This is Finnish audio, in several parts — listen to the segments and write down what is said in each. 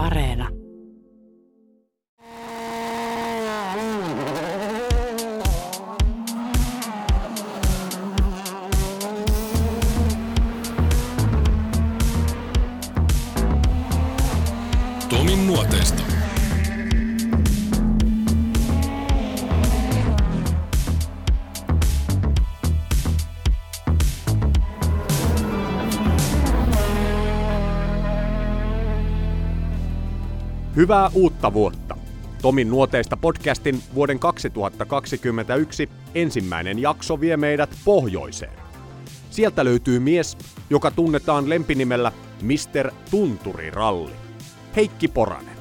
Areena. Hyvää uutta vuotta! Tomin nuoteista podcastin vuoden 2021 ensimmäinen jakso vie meidät pohjoiseen. Sieltä löytyy mies, joka tunnetaan lempinimellä Mr. Tunturiralli. Heikki Poranen.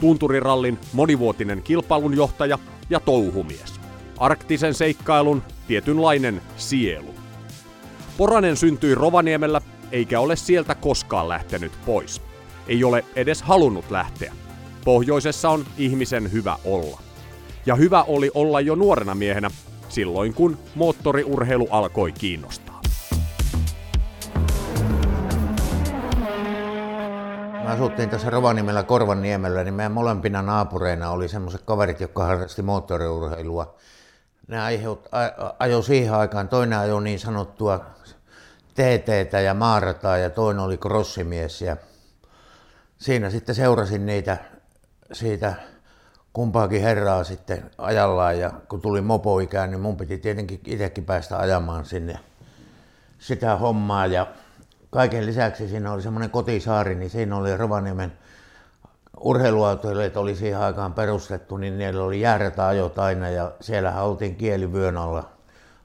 Tunturirallin monivuotinen kilpailunjohtaja ja touhumies. Arktisen seikkailun tietynlainen sielu. Poranen syntyi Rovaniemellä eikä ole sieltä koskaan lähtenyt pois. Ei ole edes halunnut lähteä. Pohjoisessa on ihmisen hyvä olla. Ja hyvä oli olla jo nuorena miehenä, silloin kun moottoriurheilu alkoi kiinnostaa. Me asuttiin tässä Rovaniemellä Korvanniemellä, niin meidän molempina naapureina oli semmoiset kaverit, jotka harrasti moottoriurheilua. Ne aiheut, a, ajo siihen aikaan, toinen ajoi niin sanottua TTtä ja maarataa ja toinen oli crossimies. Ja siinä sitten seurasin niitä siitä kumpaakin herraa sitten ajallaan ja kun tuli mopoikään, niin mun piti tietenkin itsekin päästä ajamaan sinne sitä hommaa ja kaiken lisäksi siinä oli semmoinen kotisaari, niin siinä oli Rovaniemen urheiluautoilijat oli siihen aikaan perustettu, niin niillä oli jäärät ajot aina ja siellähän oltiin kielivyön alla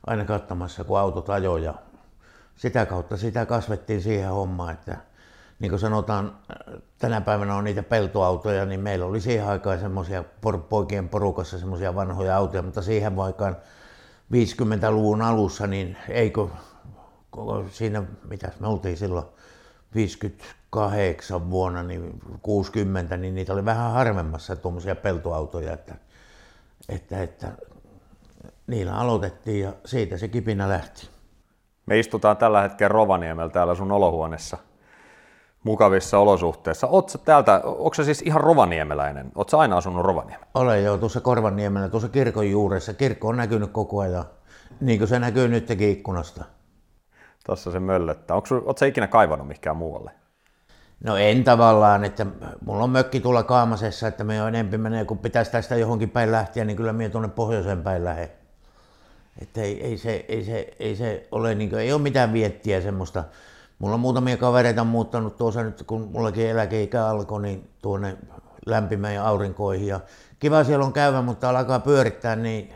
aina katsomassa, kun autot ajoja. Sitä kautta sitä kasvettiin siihen hommaan, että niin kuin sanotaan, tänä päivänä on niitä peltoautoja, niin meillä oli siihen aikaan semmoisia poikien porukassa semmoisia vanhoja autoja, mutta siihen aikaan 50-luvun alussa, niin eikö siinä, mitä me oltiin silloin 58 vuonna, niin 60, niin niitä oli vähän harvemmassa tuommoisia peltoautoja, että, että, että niillä aloitettiin ja siitä se kipinä lähti. Me istutaan tällä hetkellä Rovaniemellä täällä sun olohuoneessa mukavissa olosuhteissa. Oletko täältä, onko se siis ihan rovaniemeläinen? Oletko aina asunut Rovaniemellä? Olen jo tuossa Korvaniemellä, tuossa kirkon juuressa. Kirkko on näkynyt koko ajan, niin kuin se näkyy nytkin ikkunasta. Tuossa se möllöttää. Oletko se ikinä kaivannut mihinkään muualle? No en tavallaan, että mulla on mökki tuolla Kaamasessa, että me jo enempi menee, kun pitäisi tästä johonkin päin lähteä, niin kyllä minä tuonne pohjoiseen päin lähden. Että ei, ei, se, ei, se, ei se ole, niin kuin, ei ole mitään viettiä semmoista. Mulla on muutamia kavereita muuttanut tuossa nyt, kun mullakin eläkeikä alkoi, niin tuonne lämpimään aurinkoihin. Ja kiva siellä on käyvä, mutta alkaa pyörittää, niin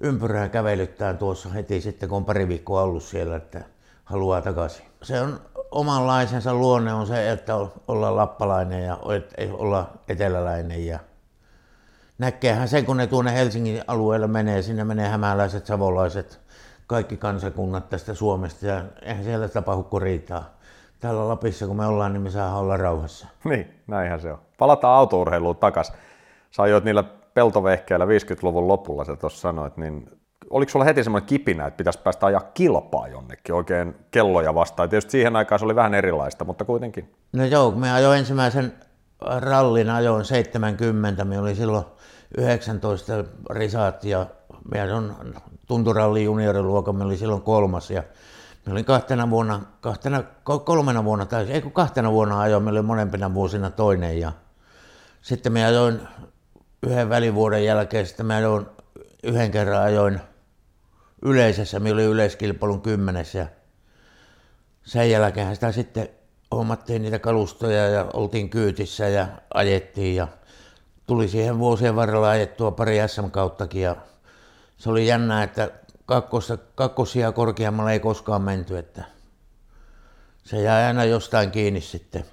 ympyrää kävelyttää tuossa heti sitten, kun on pari viikkoa ollut siellä, että haluaa takaisin. Se on omanlaisensa luonne on se, että olla lappalainen ja olla eteläläinen ja näkeehän sen, kun ne tuonne Helsingin alueelle menee, sinne menee hämäläiset, savolaiset, kaikki kansakunnat tästä Suomesta ja eihän siellä tapahdu kuin riitaa. Täällä Lapissa, kun me ollaan, niin me saa olla rauhassa. Niin, näinhän se on. Palataan autourheiluun takaisin. Sä ajoit niillä peltovehkeillä 50-luvun lopulla, sä tuossa sanoit, niin oliko sulla heti semmoinen kipinä, että pitäisi päästä ajaa kilpaa jonnekin oikein kelloja vastaan? Tietysti siihen aikaan se oli vähän erilaista, mutta kuitenkin. No joo, me ajoin ensimmäisen rallin ajoin 70, me oli silloin 19 risaat ja meidän on tunturalli junioriluokan, me oli silloin kolmas ja me olin kahtena vuonna, kahtena, kolmena vuonna, tai ei kun kahtena vuonna ajoin, me oli monempina vuosina toinen ja sitten me ajoin yhden välivuoden jälkeen, sitten me ajoin yhden kerran ajoin yleisessä, me oli yleiskilpailun kymmenes ja sen jälkeen sitä sitten hommattiin niitä kalustoja ja oltiin kyytissä ja ajettiin ja tuli siihen vuosien varrella ajettua pari SM-kauttakin ja se oli jännää, että kakkosia, kakkosia korkeammalla ei koskaan menty, että se jäi aina jostain kiinni sitten.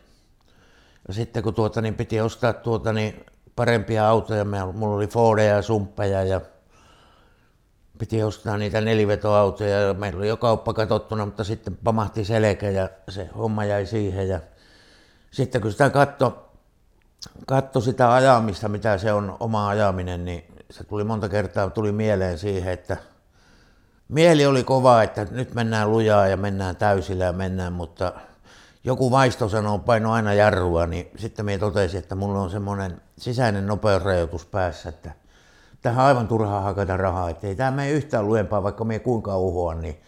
Ja sitten kun tuota, niin piti ostaa tuota, niin parempia autoja, mulla oli Fordeja ja Sumppeja ja piti ostaa niitä nelivetoautoja ja meillä oli jo kauppa katsottuna, mutta sitten pamahti selkä ja se homma jäi siihen. Ja sitten kun sitä katto, katso sitä ajamista, mitä se on oma ajaminen, niin se tuli monta kertaa tuli mieleen siihen, että mieli oli kova, että nyt mennään lujaa ja mennään täysillä ja mennään, mutta joku vaisto sanoo, paino aina jarrua, niin sitten minä totesin, että mulla on semmoinen sisäinen nopeusrajoitus päässä, että tähän aivan turhaa hakata rahaa, että ei tämä mene yhtään luempaa, vaikka me kuinka uhoa, niin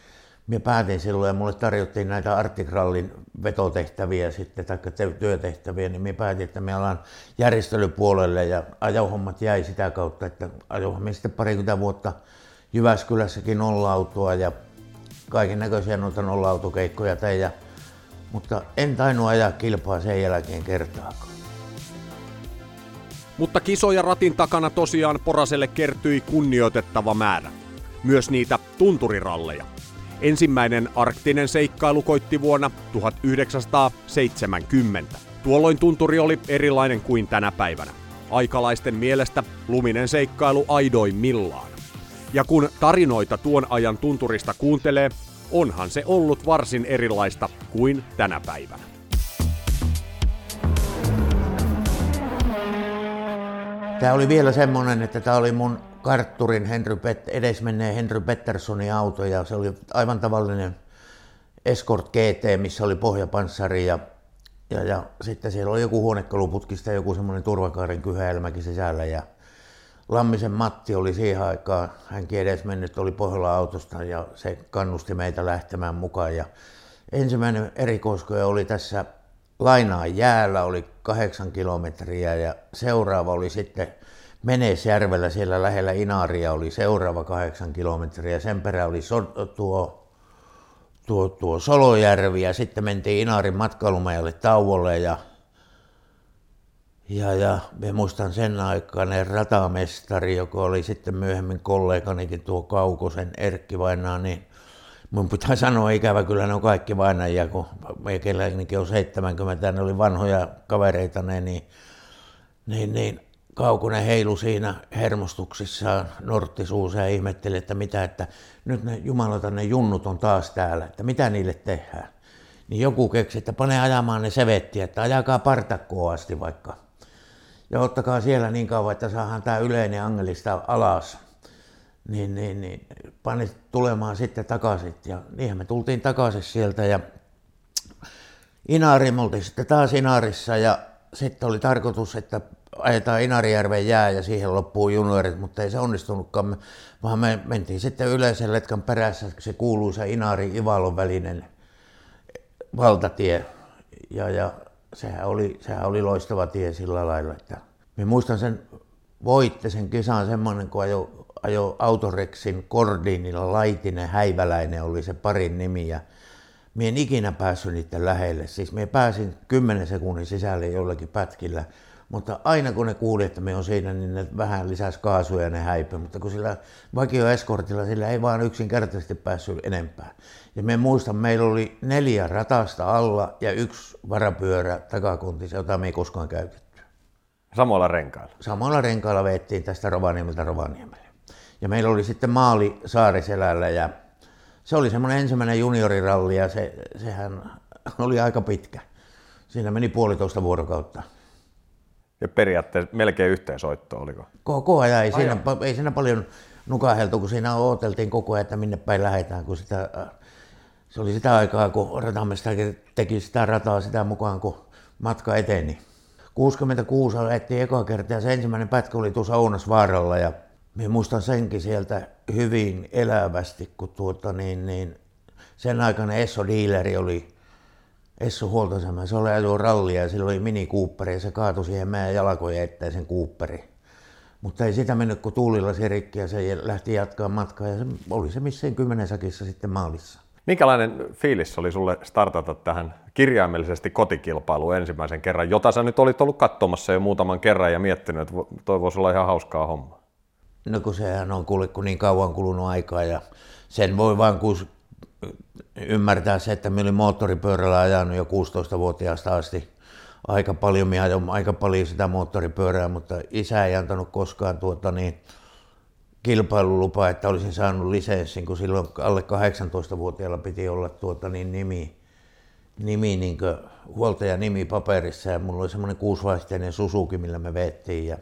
minä päätin silloin ja mulle tarjottiin näitä Artikrallin vetotehtäviä sitten, tai työtehtäviä, niin minä päätin, että me alan järjestelypuolelle ja ajohommat jäi sitä kautta, että ajohommat sitten parikymmentä vuotta Jyväskylässäkin nolla-autoa ja kaiken näköisiä noita nolla-autokeikkoja tein, mutta en tainnut ajaa kilpaa sen jälkeen kertaakaan. Mutta kisoja ratin takana tosiaan Poraselle kertyi kunnioitettava määrä. Myös niitä tunturiralleja. Ensimmäinen arktinen seikkailu koitti vuonna 1970. Tuolloin tunturi oli erilainen kuin tänä päivänä. Aikalaisten mielestä luminen seikkailu aidoimmillaan. Ja kun tarinoita tuon ajan tunturista kuuntelee, onhan se ollut varsin erilaista kuin tänä päivänä. Tämä oli vielä semmoinen, että tämä oli mun kartturin Henry Pet- edesmenneen Henry Petterssonin auto ja se oli aivan tavallinen Escort GT, missä oli pohjapanssari ja, ja, ja sitten siellä oli joku huonekaluputkista joku semmoinen turvakaaren kyhäelmäkin sisällä ja Lammisen Matti oli siihen aikaan, hänkin edes mennyt, oli pohjalla autosta ja se kannusti meitä lähtemään mukaan. Ja ensimmäinen erikoiskoja oli tässä Lainaan jäällä, oli kahdeksan kilometriä ja seuraava oli sitten Menesjärvellä siellä lähellä Inaria oli seuraava kahdeksan kilometriä. Sen perä oli so, tuo, tuo, tuo Solojärvi ja sitten mentiin Inarin matkailumajalle tauolle ja ja, ja me muistan sen aikainen ratamestari, joka oli sitten myöhemmin kolleganikin tuo Kaukosen Erkki Vainaa, niin mun pitää sanoa ikävä kyllä ne on kaikki vainajia, kun meikäläinenkin on 70, ne oli vanhoja kavereita ne, niin, niin, niin Kaukonen heilu siinä hermostuksissaan norttisuussa ja ihmetteli, että mitä, että nyt ne jumalata ne junnut on taas täällä, että mitä niille tehdään. Niin joku keksi, että pane ajamaan ne sevettiä, että ajakaa partakkoon asti vaikka ja ottakaa siellä niin kauan, että saadaan tämä yleinen angelista alas. Niin, niin, niin pani tulemaan sitten takaisin. Ja niinhän me tultiin takaisin sieltä ja Inari, me oltiin sitten taas Inarissa ja sitten oli tarkoitus, että ajetaan Inarijärven jää ja siihen loppuu juniorit, mutta ei se onnistunutkaan, vaan me mentiin sitten yleisen letkan perässä, se kuuluu se Inari-Ivalon välinen valtatie. Ja, ja sehän oli, sehän oli loistava tie sillä lailla, että me muistan sen, voitte sen kisan semmoinen, kun ajo, ajo Autorexin Kordinilla Laitinen Häiväläinen oli se parin nimi ja Mie en ikinä päässyt niiden lähelle. Siis me pääsin 10 sekunnin sisälle jollakin pätkillä, mutta aina kun ne kuuli, että me on siinä, niin ne vähän lisäsi kaasuja ja ne häipyi. Mutta kun sillä vakioeskortilla sillä ei vaan yksinkertaisesti päässyt enempää. Ja me muistan, meillä oli neljä ratasta alla ja yksi varapyörä takakuntissa, jota me ei koskaan käytetty. Samalla renkailla? Samalla renkailla veettiin tästä Rovaniemeltä Rovaniemelle. Ja meillä oli sitten maali Saariselällä ja se oli semmoinen ensimmäinen junioriralli ja se, sehän oli aika pitkä. Siinä meni puolitoista vuorokautta. Ja periaatteessa melkein yhteensoitto, oliko? Koko ajan, ei, siinä, ei siinä paljon nukaheltu, kun siinä odoteltiin koko ajan, että minne päin lähdetään, kun sitä, se oli sitä aikaa, kun ratamestari teki sitä rataa sitä mukaan, kun matka eteni. 66 alettiin eka kerta ja se ensimmäinen pätkä oli tuossa Ounasvaaralla ja minä muistan senkin sieltä hyvin elävästi, kun tuota niin, niin sen aikana Esso Dealeri oli Esso huoltoasema. Se oli ajanut rallia ja sillä oli Mini Cooper ja se kaatui siihen meidän jalkojen eteen sen Cooperi. Mutta ei sitä mennyt kuin tuulilla se rikki ja se lähti jatkaa matkaa ja se oli se missä kymmenen sakissa sitten maalissa. Minkälainen fiilis oli sulle startata tähän kirjaimellisesti kotikilpailuun ensimmäisen kerran, jota sä nyt olit ollut katsomassa jo muutaman kerran ja miettinyt, että toi voisi olla ihan hauskaa homma? No kun sehän on kuule, kun niin kauan kulunut aikaa ja sen voi vaan kun ymmärtää se, että minä olin moottoripyörällä ajanut jo 16-vuotiaasta asti. Aika paljon, minä ajoin aika paljon sitä moottoripyörää, mutta isä ei antanut koskaan tuota niin, kilpailulupaa, että olisin saanut lisenssin, kun silloin alle 18-vuotiaalla piti olla tuota niin nimi, nimi niin huoltaja nimi paperissa. Ja mulla oli semmoinen kuusivaihteinen Susuki, millä me vettiin ja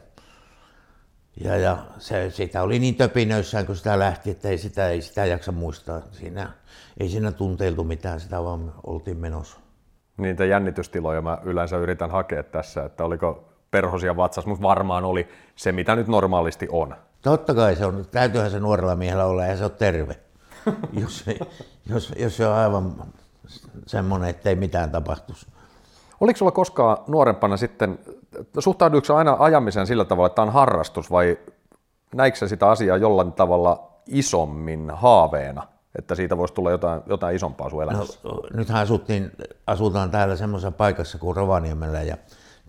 ja, ja se, sitä oli niin töpinöissään, kun sitä lähti, että ei sitä, ei sitä jaksa muistaa. Siinä, ei siinä tunteiltu mitään, sitä vaan oltiin menossa. Niitä jännitystiloja mä yleensä yritän hakea tässä, että oliko perhosia vatsas, mutta varmaan oli se, mitä nyt normaalisti on. Totta kai se on, täytyyhän se nuorella miehellä olla ja se on terve. jos, jos, jos se on aivan semmoinen, että ei mitään tapahtuisi. Oliko sulla koskaan nuorempana sitten, suhtauduiko aina ajamiseen sillä tavalla, että tämä on harrastus vai näikö sitä asiaa jollain tavalla isommin haaveena, että siitä voisi tulla jotain, jotain isompaa sun elämässä? No, nythän asuttiin, asutaan täällä semmoisessa paikassa kuin Rovaniemellä ja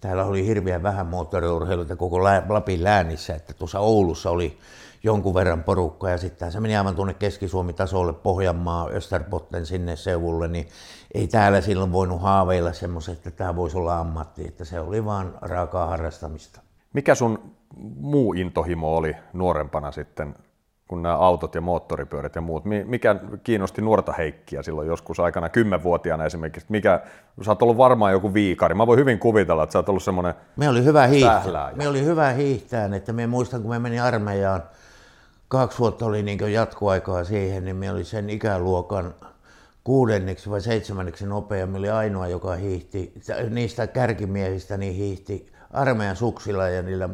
täällä oli hirveän vähän moottoriurheiluita koko Lapin läänissä, että tuossa Oulussa oli jonkun verran porukkaa ja sitten se meni aivan tuonne Keski-Suomi-tasolle, Pohjanmaa, Österbotten sinne seudulle, niin ei täällä silloin voinut haaveilla semmoisen, että tämä voisi olla ammatti, että se oli vaan raakaa harrastamista. Mikä sun muu intohimo oli nuorempana sitten, kun nämä autot ja moottoripyörät ja muut? Mikä kiinnosti nuorta Heikkiä silloin joskus aikana, kymmenvuotiaana esimerkiksi? Mikä, sä oot ollut varmaan joku viikari. Mä voin hyvin kuvitella, että sä oot ollut semmoinen Me oli hyvä hiihtää. Me oli hyvä hiihtää, että me muistan, kun me meni armeijaan, kaksi vuotta oli niin jatkoaikaa siihen, niin me oli sen ikäluokan kuudenneksi vai seitsemänneksi nopea. Me oli ainoa, joka hiihti, niistä kärkimiehistä niin hiihti armeijan suksilla ja niillä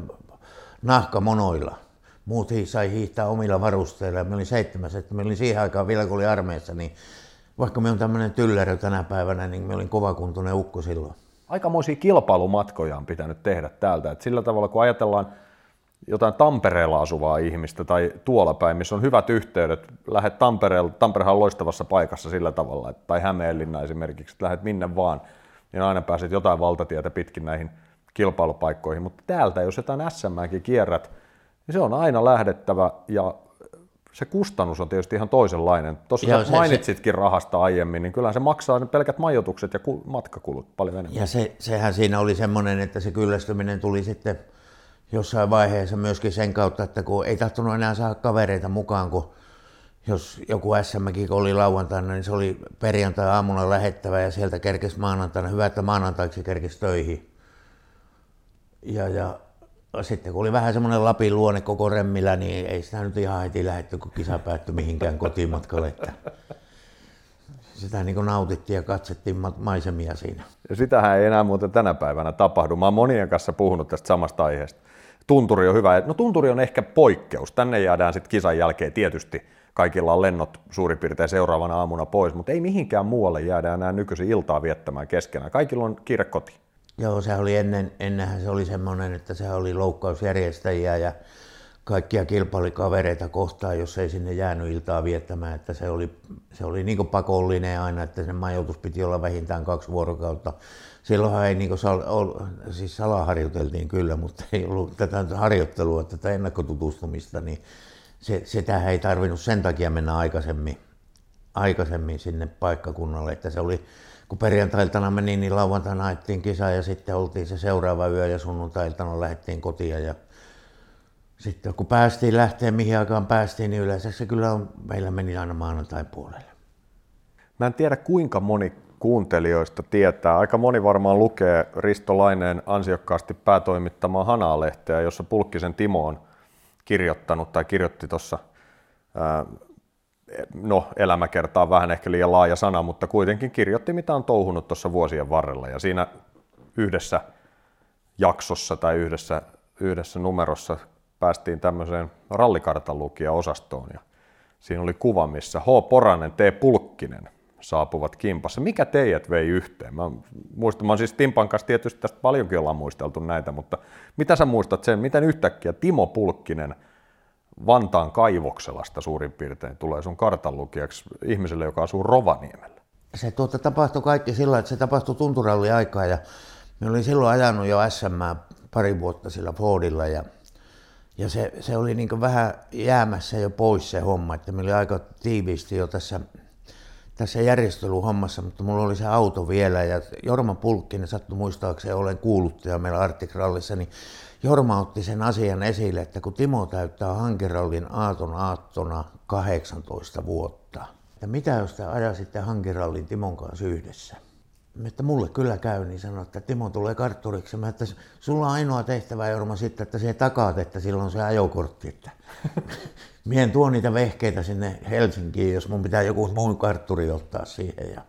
nahkamonoilla. Muut sai hiihtää omilla varusteilla. Me oli seitsemäs, että me olin siihen aikaan vielä kun oli armeijassa, niin vaikka me on tämmöinen tyllerö tänä päivänä, niin me olin kovakuntoinen ukko silloin. Aikamoisia kilpailumatkoja on pitänyt tehdä täältä. Et sillä tavalla, kun ajatellaan jotain Tampereella asuvaa ihmistä tai tuolla päin, missä on hyvät yhteydet, lähdet Tampereella, Tamperehan on loistavassa paikassa sillä tavalla, että, tai Hämeenlinna esimerkiksi, että lähdet minne vaan, niin aina pääset jotain valtatietä pitkin näihin kilpailupaikkoihin, mutta täältä, jos jotain SM-kin kierrät, niin se on aina lähdettävä ja se kustannus on tietysti ihan toisenlainen. Tuossa Joo, se, mainitsitkin se, rahasta aiemmin, niin kyllähän se maksaa ne pelkät majoitukset ja matkakulut paljon enemmän. Ja se, sehän siinä oli semmoinen, että se kyllästyminen tuli sitten jossain vaiheessa myöskin sen kautta, että kun ei tahtonut enää saada kavereita mukaan, kun jos joku SM oli lauantaina, niin se oli perjantai-aamuna lähettävä ja sieltä kerkesi maanantaina. Hyvä, että maanantaiksi kerkesi töihin. Ja, ja sitten kun oli vähän semmoinen Lapin luonne koko remmillä, niin ei sitä nyt ihan heti lähetty, kun kisa päättyi mihinkään kotimatkalle. Että sitä niin kuin nautittiin ja katsettiin maisemia siinä. Ja sitähän ei enää muuten tänä päivänä tapahdu. Mä oon monien kanssa puhunut tästä samasta aiheesta. Tunturi on hyvä. No tunturi on ehkä poikkeus. Tänne jäädään sitten kisan jälkeen tietysti. Kaikilla on lennot suurin piirtein seuraavana aamuna pois, mutta ei mihinkään muualle jäädä enää nykyisin iltaa viettämään keskenään. Kaikilla on kiire koti. Joo, se oli ennen, ennenhän se oli semmoinen, että se oli loukkausjärjestäjiä ja kaikkia kilpailikavereita kohtaan, jos ei sinne jäänyt iltaa viettämään, että se oli, se oli niin pakollinen aina, että sen majoitus piti olla vähintään kaksi vuorokautta. Silloinhan ei niin sal, ol, siis salaharjoiteltiin kyllä, mutta ei ollut tätä harjoittelua, tätä ennakkotutustumista, niin se, sitä ei tarvinnut sen takia mennä aikaisemmin, aikaisemmin sinne paikkakunnalle, että se oli kun perjantailtana meni, niin lauantaina ajettiin kisa ja sitten oltiin se seuraava yö ja sunnuntailtana lähdettiin kotiin ja sitten kun päästiin lähteä, mihin aikaan päästiin, niin yleensä se kyllä on, meillä meni aina maanantain puolelle. Mä en tiedä kuinka moni kuuntelijoista tietää. Aika moni varmaan lukee Risto Laineen ansiokkaasti päätoimittamaa Hanaa-lehteä, jossa Pulkkisen Timo on kirjoittanut tai kirjoitti tuossa no elämäkertaa vähän ehkä liian laaja sana, mutta kuitenkin kirjoitti mitä on touhunut tuossa vuosien varrella ja siinä yhdessä jaksossa tai yhdessä, yhdessä numerossa päästiin tämmöiseen rallikartan osastoon ja siinä oli kuva, missä H. Poranen, T. Pulkkinen saapuvat kimpassa. Mikä teidät vei yhteen? Mä muistan, mä siis Timpan kanssa tietysti tästä paljonkin ollaan muisteltu näitä, mutta mitä sä muistat sen, miten yhtäkkiä Timo Pulkkinen Vantaan kaivokselasta suurin piirtein tulee sun kartanlukijaksi ihmiselle, joka asuu Rovaniemellä? Se tuota, tapahtui kaikki sillä, että se tapahtui tunturalli aikaa ja me olin silloin ajanut jo SM pari vuotta sillä Fordilla ja ja se, se oli niin vähän jäämässä jo pois se homma, että me oli aika tiiviisti jo tässä, tässä järjestelyhommassa, mutta mulla oli se auto vielä ja Jorma Pulkkinen sattui muistaakseni olen kuuluttaja meillä Arctic Rallissa, niin Jorma otti sen asian esille, että kun Timo täyttää hankirallin aaton aattona 18 vuotta, että mitä jos te ajaisitte hankirallin Timon kanssa yhdessä? Että mulle kyllä käy, niin sanoi, että Timo tulee kartturiksi. Mä, että sulla on ainoa tehtävä, Jorma, sitten, että se takaat, että silloin se ajokortti. Että mien tuo niitä vehkeitä sinne Helsinkiin, jos mun pitää joku muu kartturi ottaa siihen. Ja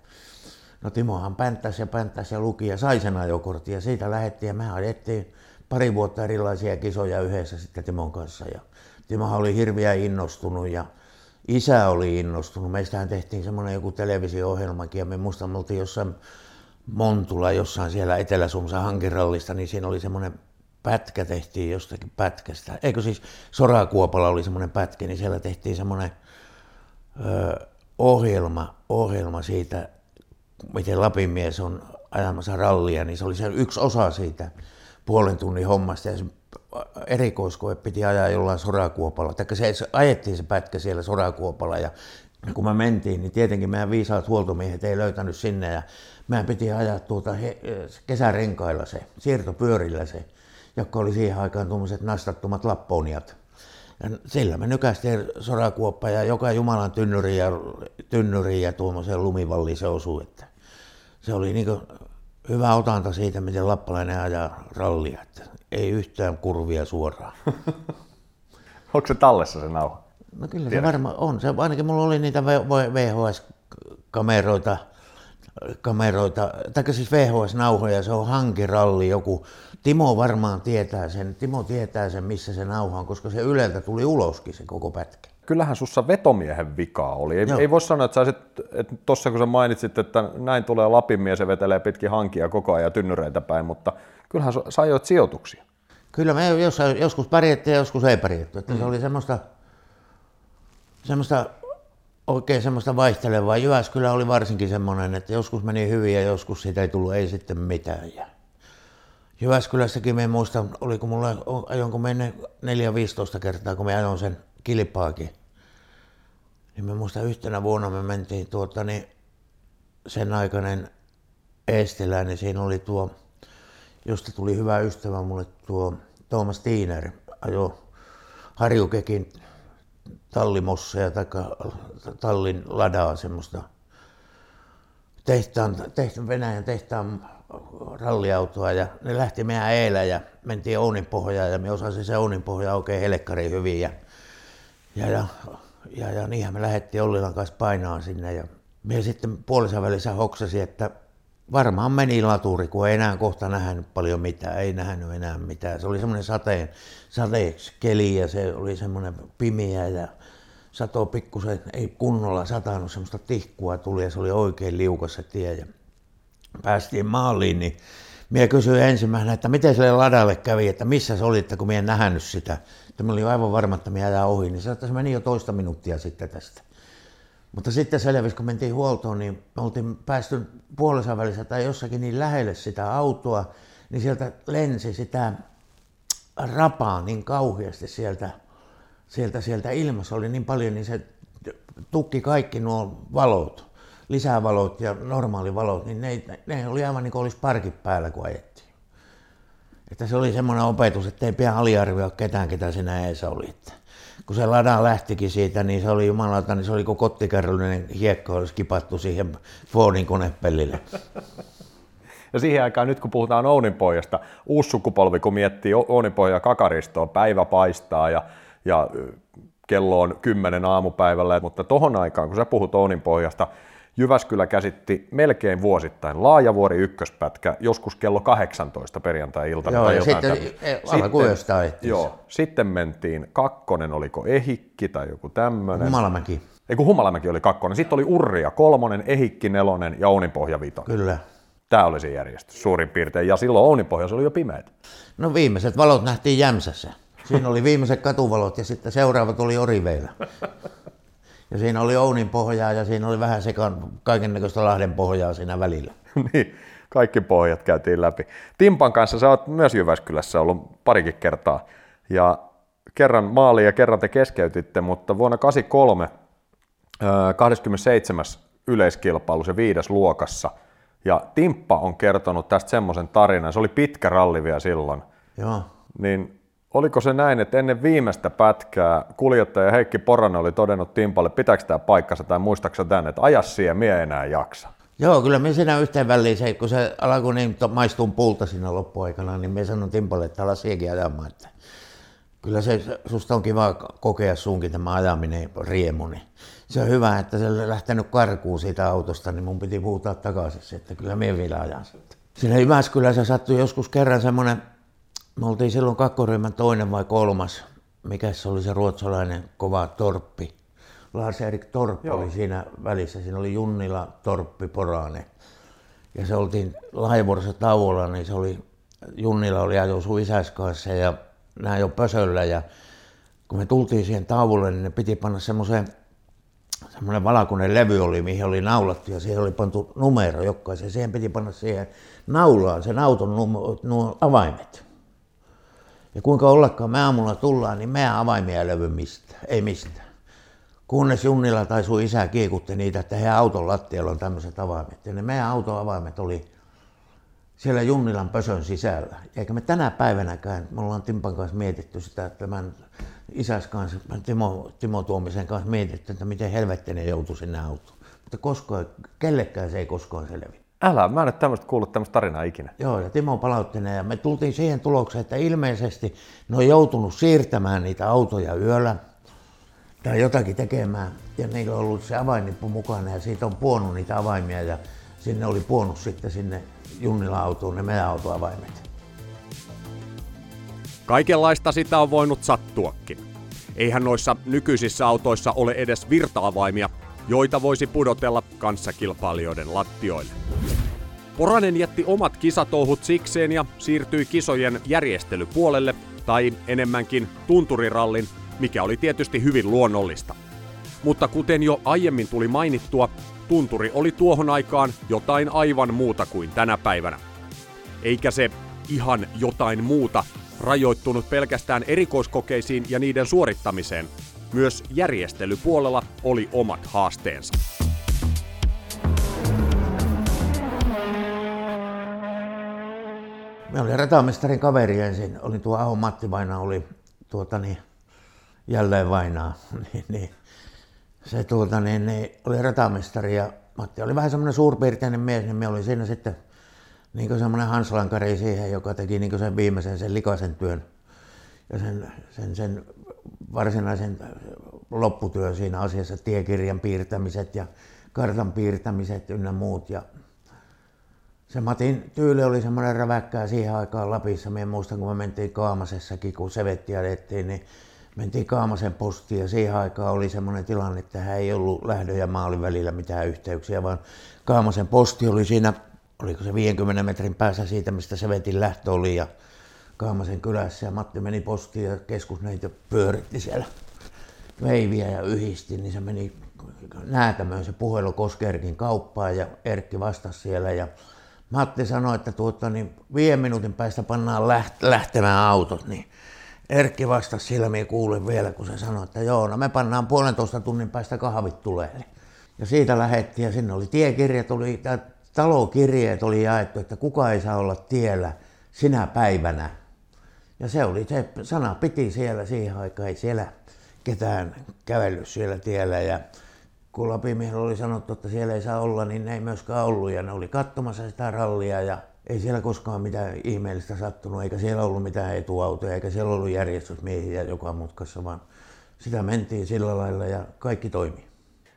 No Timohan pänttäsi ja pänttäsi ja luki ja sai sen ajokortin ja siitä lähettiin ja me ajettiin pari vuotta erilaisia kisoja yhdessä sitten Timon kanssa. Ja Timohan oli hirveän innostunut ja isä oli innostunut. Meistähän tehtiin semmoinen joku televisio-ohjelmakin ja me muistan, me oltiin jossain Montula jossain siellä Etelä-Suomessa niin siinä oli semmoinen pätkä tehtiin jostakin pätkästä. Eikö siis Sorakuopalla oli semmoinen pätkä, niin siellä tehtiin semmoinen ohjelma, ohjelma siitä, miten Lapin mies on ajamassa rallia, niin se oli se yksi osa siitä puolen tunnin hommasta ja se erikoiskoe piti ajaa jollain sorakuopalla. Tai se, se ajettiin se pätkä siellä sorakuopalla ja kun me mentiin, niin tietenkin meidän viisaat huoltomiehet ei löytänyt sinne ja meidän piti ajaa tuota he, kesärenkailla se, siirtopyörillä se, joka oli siihen aikaan tuommoiset nastattomat lapponiat. Ja sillä me nykästiin sorakuoppa ja joka jumalan tynnyri ja, tynnyri ja tuommoiseen lumivalliin se osui. Että se oli niin hyvä otanta siitä, miten lappalainen ajaa rallia. Että ei yhtään kurvia suoraan. Onko se tallessa se nauha? No kyllä Tiedä. se varmaan on. Se, ainakin mulla oli niitä VHS-kameroita, kameroita, tai siis VHS-nauhoja, se on hankiralli joku. Timo varmaan tietää sen, Timo tietää sen, missä se nauha on, koska se Yleltä tuli uloskin se koko pätkä. Kyllähän sussa vetomiehen vikaa oli. Ei, ei voi sanoa, että tuossa kun sä mainitsit, että näin tulee Lapin mies ja vetelee pitkin hankia koko ajan tynnyreitä päin, mutta kyllähän sä ajoit sijoituksia. Kyllä me jossain, joskus pärjättiin ja joskus ei pärjätty. Että mm. Se oli semmoista, semmoista oikein semmoista vaihtelevaa. Jyväskylä oli varsinkin semmoinen, että joskus meni hyvin ja joskus siitä ei tullut ei sitten mitään. Ja Jyväskylässäkin me muista, oliko mulla, ajonko menne 4-15 kertaa, kun me ajoin sen kilpaakin. Niin me muista yhtenä vuonna me mentiin tuota, niin sen aikainen Eestilä, niin siinä oli tuo, josta tuli hyvä ystävä mulle tuo Thomas Tiiner, ajo Harjukekin tallimosseja tai tallin ladaa semmoista tehtaan, tehtaan, Venäjän tehtaan ralliautoa ja ne lähti meidän eellä ja mentiin Ounin pohjaan ja me osasin se Ounin pohja oikein helkkari hyvin ja, ja, ja, ja, ja niinhän me lähdettiin Ollilan kanssa painaan sinne ja me sitten puolessa välissä hoksasi, että varmaan meni laturi, kun ei enää kohta nähnyt paljon mitään, ei nähnyt enää mitään. Se oli semmoinen sateen, sateeksi keli ja se oli semmoinen pimiä ja sato pikkusen, ei kunnolla satanut, semmoista tihkua tuli ja se oli oikein liukas se tie. Ja päästiin maaliin, niin minä kysyin ensimmäisenä, että miten sille ladalle kävi, että missä se oli, että kun minä en nähnyt sitä. Että minä olin aivan varma, että minä ohi, niin se, että se meni jo toista minuuttia sitten tästä. Mutta sitten selvisi, kun mentiin huoltoon, niin me oltiin päästy puolessa välissä tai jossakin niin lähelle sitä autoa, niin sieltä lensi sitä rapaa niin kauheasti sieltä, sieltä, sieltä ilmassa oli niin paljon, niin se tukki kaikki nuo valot, lisävalot ja normaalivalot, niin ne, ne oli aivan niin kuin olisi parkit päällä, kun ajettiin. Että se oli semmoinen opetus, että ei pidä aliarvioida ketään, ketä siinä eessä oli. Että kun se lada lähtikin siitä, niin se oli jumalauta, niin se oli kuin kottikärryllinen hiekka olisi kipattu siihen Fordin konepellille. Ja siihen aikaan nyt kun puhutaan Ouninpojasta, uusi sukupolvi kun miettii Ouninpoja kakaristoa, päivä paistaa ja, ja kello on kymmenen aamupäivällä, mutta tohon aikaan kun sä puhut Ouninpohjasta, Jyväskylä käsitti melkein vuosittain laajavuori ykköspätkä, joskus kello 18 perjantai-iltana. Joo, tai sitten, sitten, joo, sitten mentiin, kakkonen oliko Ehikki tai joku tämmöinen. Humalamäki. Ei kun Humalamäki oli kakkonen. Sitten oli Urria kolmonen, Ehikki nelonen ja Ouninpohja vitonen. Kyllä. Tämä oli se järjestys suurin piirtein. Ja silloin Ouninpohjassa oli jo pimeät. No viimeiset valot nähtiin Jämsässä. Siinä oli viimeiset katuvalot ja sitten seuraavat oli Oriveillä. Ja siinä oli Ounin pohjaa ja siinä oli vähän sekaan kaikennäköistä Lahden pohjaa siinä välillä. niin, kaikki pohjat käytiin läpi. Timpan kanssa sä oot myös Jyväskylässä ollut parikin kertaa. Ja kerran maali ja kerran te keskeytitte, mutta vuonna 83 27. yleiskilpailu, se viides luokassa. Ja Timppa on kertonut tästä semmoisen tarinan, se oli pitkä ralli vielä silloin. Joo. Niin Oliko se näin, että ennen viimeistä pätkää kuljettaja Heikki Poranen oli todennut Timpalle, pitääkö tämä paikkansa tai muistaaksä tänne, että aja siihen, mie enää jaksa? Joo, kyllä me siinä yhteen väliin se, kun se alkoi niin maistuu pulta siinä loppuaikana, niin me sanon Timpalle, että ala siihenkin ajamaan, että Kyllä se, susta on kiva kokea sunkin tämä ajaminen riemu, niin se on hyvä, että se on lähtenyt karkuun siitä autosta, niin mun piti puhuta takaisin, että kyllä minä vielä ajan sitä. Siinä Jyväskylässä sattui joskus kerran semmoinen, me oltiin silloin kakkoryhmän toinen vai kolmas, mikä se oli se ruotsalainen kova torppi. Lars-Erik Torppi oli siinä välissä, siinä oli Junnila, Torppi, Porane. Ja se oltiin Laivorissa tauolla, niin se oli, Junnila oli ajo sun isäs kanssa ja nämä jo pösöllä ja kun me tultiin siihen tauolle, niin ne piti panna semmoiseen semmoinen valkoinen levy oli, mihin oli naulattu ja siihen oli pantu numero jokaisen. Siihen piti panna siihen naulaan sen auton nuo, nuo avaimet. Ja kuinka ollakaan me aamulla tullaan, niin me avaimia ei levy mistä, ei mistään. Kunnes Junnilla tai sun isä kiikutti niitä, että he auton lattialla on tämmöiset avaimet. Ja ne meidän auton avaimet oli siellä Junnilan pösön sisällä. Eikä me tänä päivänäkään, me ollaan Timpan kanssa mietitty sitä, että tämän isäs kanssa, Timo, Timo Tuomisen kanssa mietitty, että miten helvettinen joutui sinne autoon. Mutta koskaan, kellekään se ei koskaan selvi. Älä, mä en nyt tämmöistä kuullut tämmöistä tarinaa ikinä. Joo, ja Timo palautti ne, ja me tultiin siihen tulokseen, että ilmeisesti ne on joutunut siirtämään niitä autoja yöllä tai jotakin tekemään, ja niillä on ollut se avainnippu mukana, ja siitä on puonut niitä avaimia, ja sinne oli puonut sitten sinne Junnila-autoon ne meidän autoavaimet. Kaikenlaista sitä on voinut sattuakin. Eihän noissa nykyisissä autoissa ole edes virtaavaimia, joita voisi pudotella kanssakilpailijoiden lattioille. Poranen jätti omat kisatouhut sikseen ja siirtyi kisojen järjestelypuolelle, tai enemmänkin tunturirallin, mikä oli tietysti hyvin luonnollista. Mutta kuten jo aiemmin tuli mainittua, tunturi oli tuohon aikaan jotain aivan muuta kuin tänä päivänä. Eikä se ihan jotain muuta rajoittunut pelkästään erikoiskokeisiin ja niiden suorittamiseen. Myös järjestelypuolella oli omat haasteensa. Me oli ratamestarin kaveri ensin, oli tuo Aho Matti Vaina, oli tuota niin, jälleen Vainaa. niin, niin. Se tuota niin, niin, oli ratamestari ja Matti oli vähän semmoinen suurpiirteinen mies, niin me oli siinä sitten niin semmoinen Hanslankari siihen, joka teki niin sen viimeisen, sen likaisen työn ja sen, sen, sen varsinaisen lopputyön siinä asiassa, tiekirjan piirtämiset ja kartan piirtämiset ynnä muut. Ja se Matin tyyli oli semmoinen räväkkää siihen aikaan Lapissa. Minä muistan, kun me mentiin Kaamasessakin, kun sevetti ajettiin, niin mentiin Kaamasen postiin ja siihen aikaan oli semmoinen tilanne, että hän ei ollut lähdön ja maalin välillä mitään yhteyksiä, vaan Kaamasen posti oli siinä, oliko se 50 metrin päässä siitä, mistä Sevetin lähtö oli ja Kaamasen kylässä ja Matti meni postiin ja keskusneito pyöritti siellä veiviä ja yhdisti, niin se meni näätämöön se puhelu Koskerkin kauppaan ja Erkki vastasi siellä ja Matti sanoi, että tuota, niin viiden minuutin päästä pannaan lähtemään autot, niin Erkki vastasi sillä, minä kuulin vielä, kun se sanoi, että joo, no me pannaan puolentoista tunnin päästä kahvit tulee. Ja siitä lähettiin ja sinne oli tiekirjat, oli, talokirjeet oli jaettu, että kuka ei saa olla tiellä sinä päivänä. Ja se oli se sana piti siellä siihen aikaan, ei siellä ketään kävellyt siellä tiellä. Ja kun Lapimiehellä oli sanottu, että siellä ei saa olla, niin ne ei myöskään ollut. Ja ne oli katsomassa sitä rallia ja ei siellä koskaan mitään ihmeellistä sattunut, eikä siellä ollut mitään etuautoja, eikä siellä ollut järjestysmiehiä joka mutkassa, vaan sitä mentiin sillä lailla ja kaikki toimi.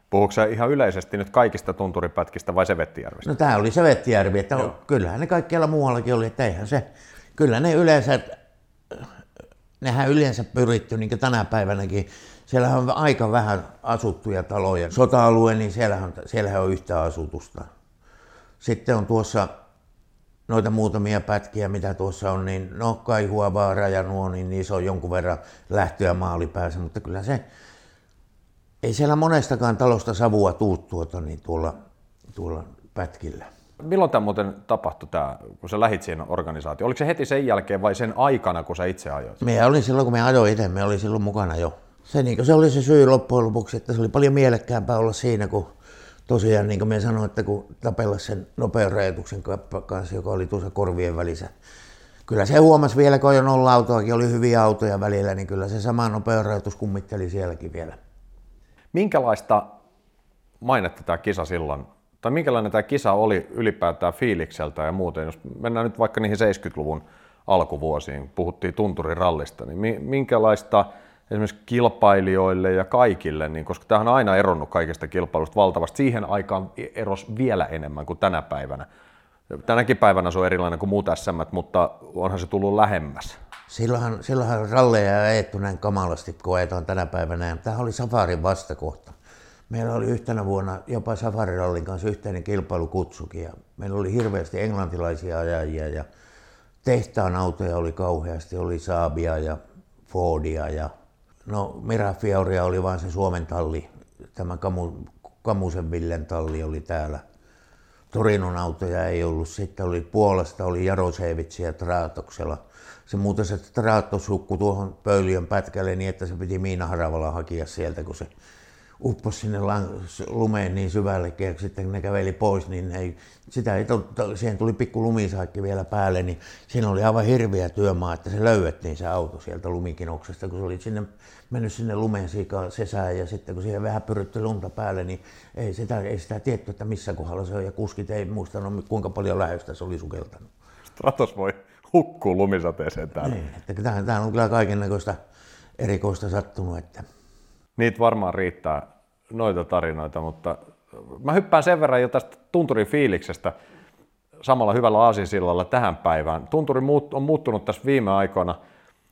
Puhuuko ihan yleisesti nyt kaikista tunturipätkistä vai Sevettijärvestä? No tämä oli Sevettijärvi, että Joo. kyllähän ne kaikkialla muuallakin oli, että eihän se, kyllä ne yleensä, nehän yleensä pyritty niin kuin tänä päivänäkin, siellähän on aika vähän asuttuja taloja. Sota-alue, niin siellähän, siellähän on yhtä asutusta. Sitten on tuossa noita muutamia pätkiä, mitä tuossa on, niin no Kaihua, Vaara ja nuo, niin niissä on jonkun verran lähtöä maalipäässä, mutta kyllä se, ei siellä monestakaan talosta savua tuu tuota, niin tuolla, tuolla pätkillä. Milloin tämä muuten tapahtui, tämä, kun sä lähit siihen organisaatioon? Oliko se heti sen jälkeen vai sen aikana, kun sä itse ajoit? Me olin silloin, kun me ajoin itse, me olin silloin mukana jo. Se, niin se oli se syy loppujen lopuksi, että se oli paljon mielekkäämpää olla siinä, kun tosiaan niin kuin minä sanoin, että kun tapella sen nopean rajoituksen kanssa, joka oli tuossa korvien välissä, kyllä se huomasi vielä, kun jo nolla autoakin oli hyviä autoja välillä, niin kyllä se sama nopean rajoitus kummitteli sielläkin vielä. Minkälaista mainetta tämä kisa silloin, tai minkälainen tämä kisa oli ylipäätään fiilikseltä ja muuten, jos mennään nyt vaikka niihin 70-luvun alkuvuosiin, puhuttiin tunturirallista, niin minkälaista esimerkiksi kilpailijoille ja kaikille, niin koska tämähän on aina eronnut kaikesta kilpailusta valtavasti. Siihen aikaan eros vielä enemmän kuin tänä päivänä. Tänäkin päivänä se on erilainen kuin muut SM, mutta onhan se tullut lähemmäs. Silloinhan, silloinhan ralleja ei ajettu näin kamalasti kuin ajetaan tänä päivänä. Tämä oli Safarin vastakohta. Meillä oli yhtenä vuonna jopa Safarirallin kanssa yhteinen kilpailukutsukin ja meillä oli hirveästi englantilaisia ajajia ja tehtaan autoja oli kauheasti, oli Saabia ja Fordia ja no Mirafioria oli vain se Suomen talli, tämä Kamu, Kamusen Villen talli oli täällä. Torinon autoja ei ollut, sitten oli Puolasta, oli Jarosevitsi ja Traatoksella. Se muuten se Traatos tuohon pöyliön pätkälle niin, että se piti Miina Haravalla hakea sieltä, kun se upposi sinne lumeen niin syvälle, ja sitten ne käveli pois, niin ei, sitä ei, siihen tuli pikku lumisaikki vielä päälle, niin siinä oli aivan hirveä työmaa, että se löydettiin se auto sieltä lumikinoksesta, kun se oli sinne, mennyt sinne lumeen siika sesään, ja sitten kun siihen vähän pyrytti lunta päälle, niin ei sitä, ei sitä tietty, että missä kohdalla se on, ja kuskit ei muistanut, kuinka paljon lähöstä se oli sukeltanut. Stratos voi hukkuu lumisateeseen täällä. Niin, että tähän, tähän on kyllä kaiken näköistä erikoista sattunut, että Niitä varmaan riittää noita tarinoita, mutta mä hyppään sen verran jo tästä tunturin fiiliksestä samalla hyvällä aasisillalla tähän päivään. Tunturi on muuttunut tässä viime aikoina.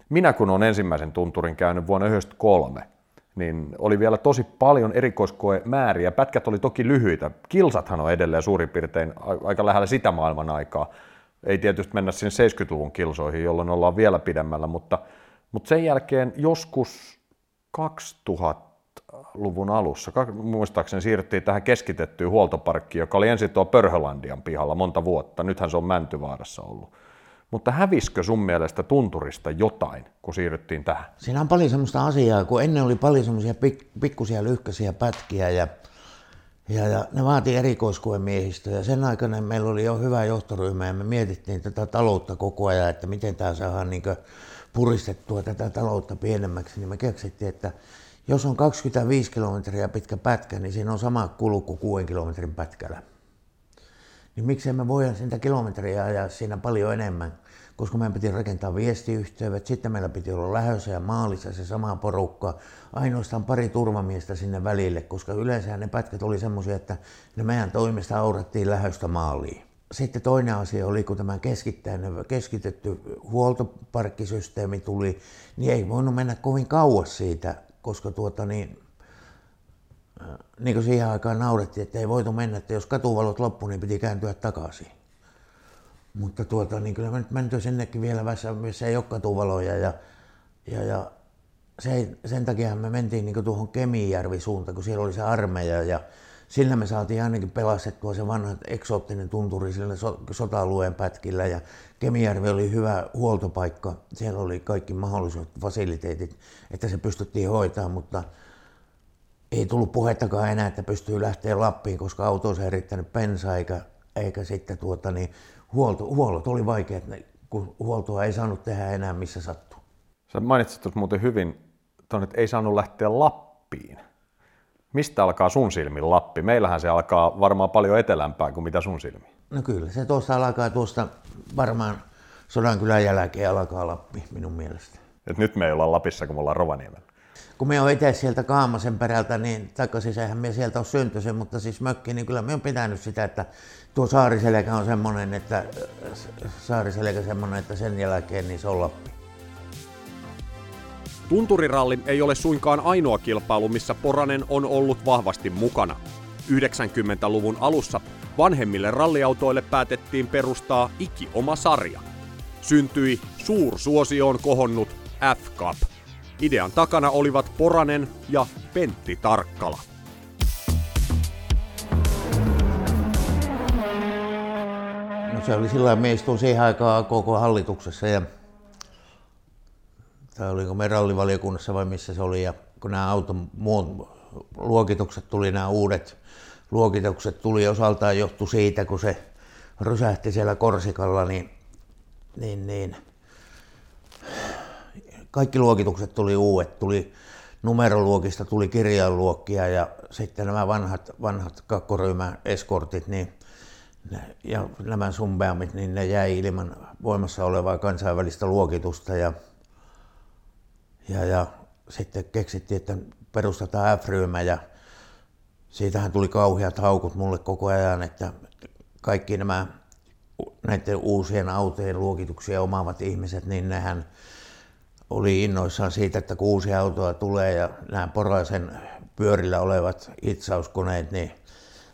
Minä kun olen ensimmäisen tunturin käynyt vuonna 1993, niin oli vielä tosi paljon erikoiskoemääriä. Pätkät oli toki lyhyitä. Kilsathan on edelleen suurin piirtein aika lähellä sitä maailman aikaa. Ei tietysti mennä sinne 70-luvun kilsoihin, jolloin ollaan vielä pidemmällä, mutta, mutta sen jälkeen joskus 2000-luvun alussa, muistaakseni siirryttiin tähän keskitettyyn huoltoparkkiin, joka oli ensin tuo Pörhölandian pihalla monta vuotta, nythän se on Mäntyvaarassa ollut. Mutta häviskö sun mielestä tunturista jotain, kun siirryttiin tähän? Siinä on paljon semmoista asiaa, kun ennen oli paljon semmoisia pik- pikkusia lyhkäisiä pätkiä ja, ja, ja ne vaati erikoiskuemiehistöä. Sen aikana meillä oli jo hyvä johtoryhmä ja me mietittiin tätä taloutta koko ajan, että miten tämä saadaan niin puristettua tätä taloutta pienemmäksi, niin me keksittiin, että jos on 25 kilometriä pitkä pätkä, niin siinä on sama kulu kuin 6 kilometrin pätkällä. Niin miksei me voida sitä kilometriä ajaa siinä paljon enemmän, koska meidän piti rakentaa viestiyhteydet, sitten meillä piti olla lähössä ja maalissa se sama porukka, ainoastaan pari turvamiestä sinne välille, koska yleensä ne pätkät oli semmoisia, että ne meidän toimesta aurattiin lähöstä maaliin. Sitten toinen asia oli, kun tämä keskitetty huoltoparkkisysteemi tuli, niin ei voinut mennä kovin kauas siitä, koska tuota niin, äh, niin kuin siihen aikaan naurettiin, että ei voitu mennä, että jos katuvalot loppu, niin piti kääntyä takaisin. Mutta tuota, niin kyllä me nyt menty sinnekin vielä missä ei ole katuvaloja ja, ja, ja se, sen takia me mentiin niin tuohon Kemijärvi suuntaan, kun siellä oli se armeija ja sillä me saatiin ainakin pelastettua se vanha eksoottinen tunturi sillä sota-alueen pätkillä ja Kemijärvi oli hyvä huoltopaikka. Siellä oli kaikki mahdolliset fasiliteetit, että se pystyttiin hoitamaan, mutta ei tullut puhettakaan enää, että pystyy lähteä Lappiin, koska auto olisi erittänyt pensa eikä, eikä sitten tuota, niin huolto, huollot oli vaikeat, kun huoltoa ei saanut tehdä enää missä sattuu. Sä mainitsit muuten hyvin, että ei saanut lähteä Lappiin. Mistä alkaa sun silmin Lappi? Meillähän se alkaa varmaan paljon etelämpää kuin mitä sun silmi. No kyllä, se tuosta alkaa tuosta varmaan Sodankylän jälkeen alkaa Lappi minun mielestä. Et nyt me ei olla Lapissa, kun me ollaan Rovaniemellä. Kun me on itse sieltä Kaamasen perältä, niin takaisin eihän me sieltä ole syntyisen, mutta siis mökki, niin kyllä me on pitänyt sitä, että tuo saariselkä on semmoinen, että saariselkä semmoinen, että sen jälkeen niin se on Lappi. Tunturiralli ei ole suinkaan ainoa kilpailu, missä Poranen on ollut vahvasti mukana. 90-luvun alussa vanhemmille ralliautoille päätettiin perustaa iki-oma sarja. Syntyi suursuosioon kohonnut F-Cup. Idean takana olivat Poranen ja Pentti Tarkkala. No se oli sillä me istuin siihen aikaan koko hallituksessa ja tai oliko me rallivaliokunnassa vai missä se oli, ja kun nämä auton luokitukset tuli, nämä uudet luokitukset tuli osaltaan johtu siitä, kun se rysähti siellä Korsikalla, niin, niin, niin. Kaikki luokitukset tuli uudet, tuli numeroluokista, tuli kirjainluokkia ja sitten nämä vanhat, vanhat kakkoryhmän eskortit, niin ja nämä sumbeamit, niin ne jäi ilman voimassa olevaa kansainvälistä luokitusta ja, ja, ja sitten keksittiin, että perustetaan F-ryhmä ja siitähän tuli kauheat haukut mulle koko ajan, että kaikki nämä näiden uusien autojen luokituksia omaavat ihmiset, niin nehän oli innoissaan siitä, että kun uusia autoja tulee ja nämä Poraisen pyörillä olevat itsauskoneet, niin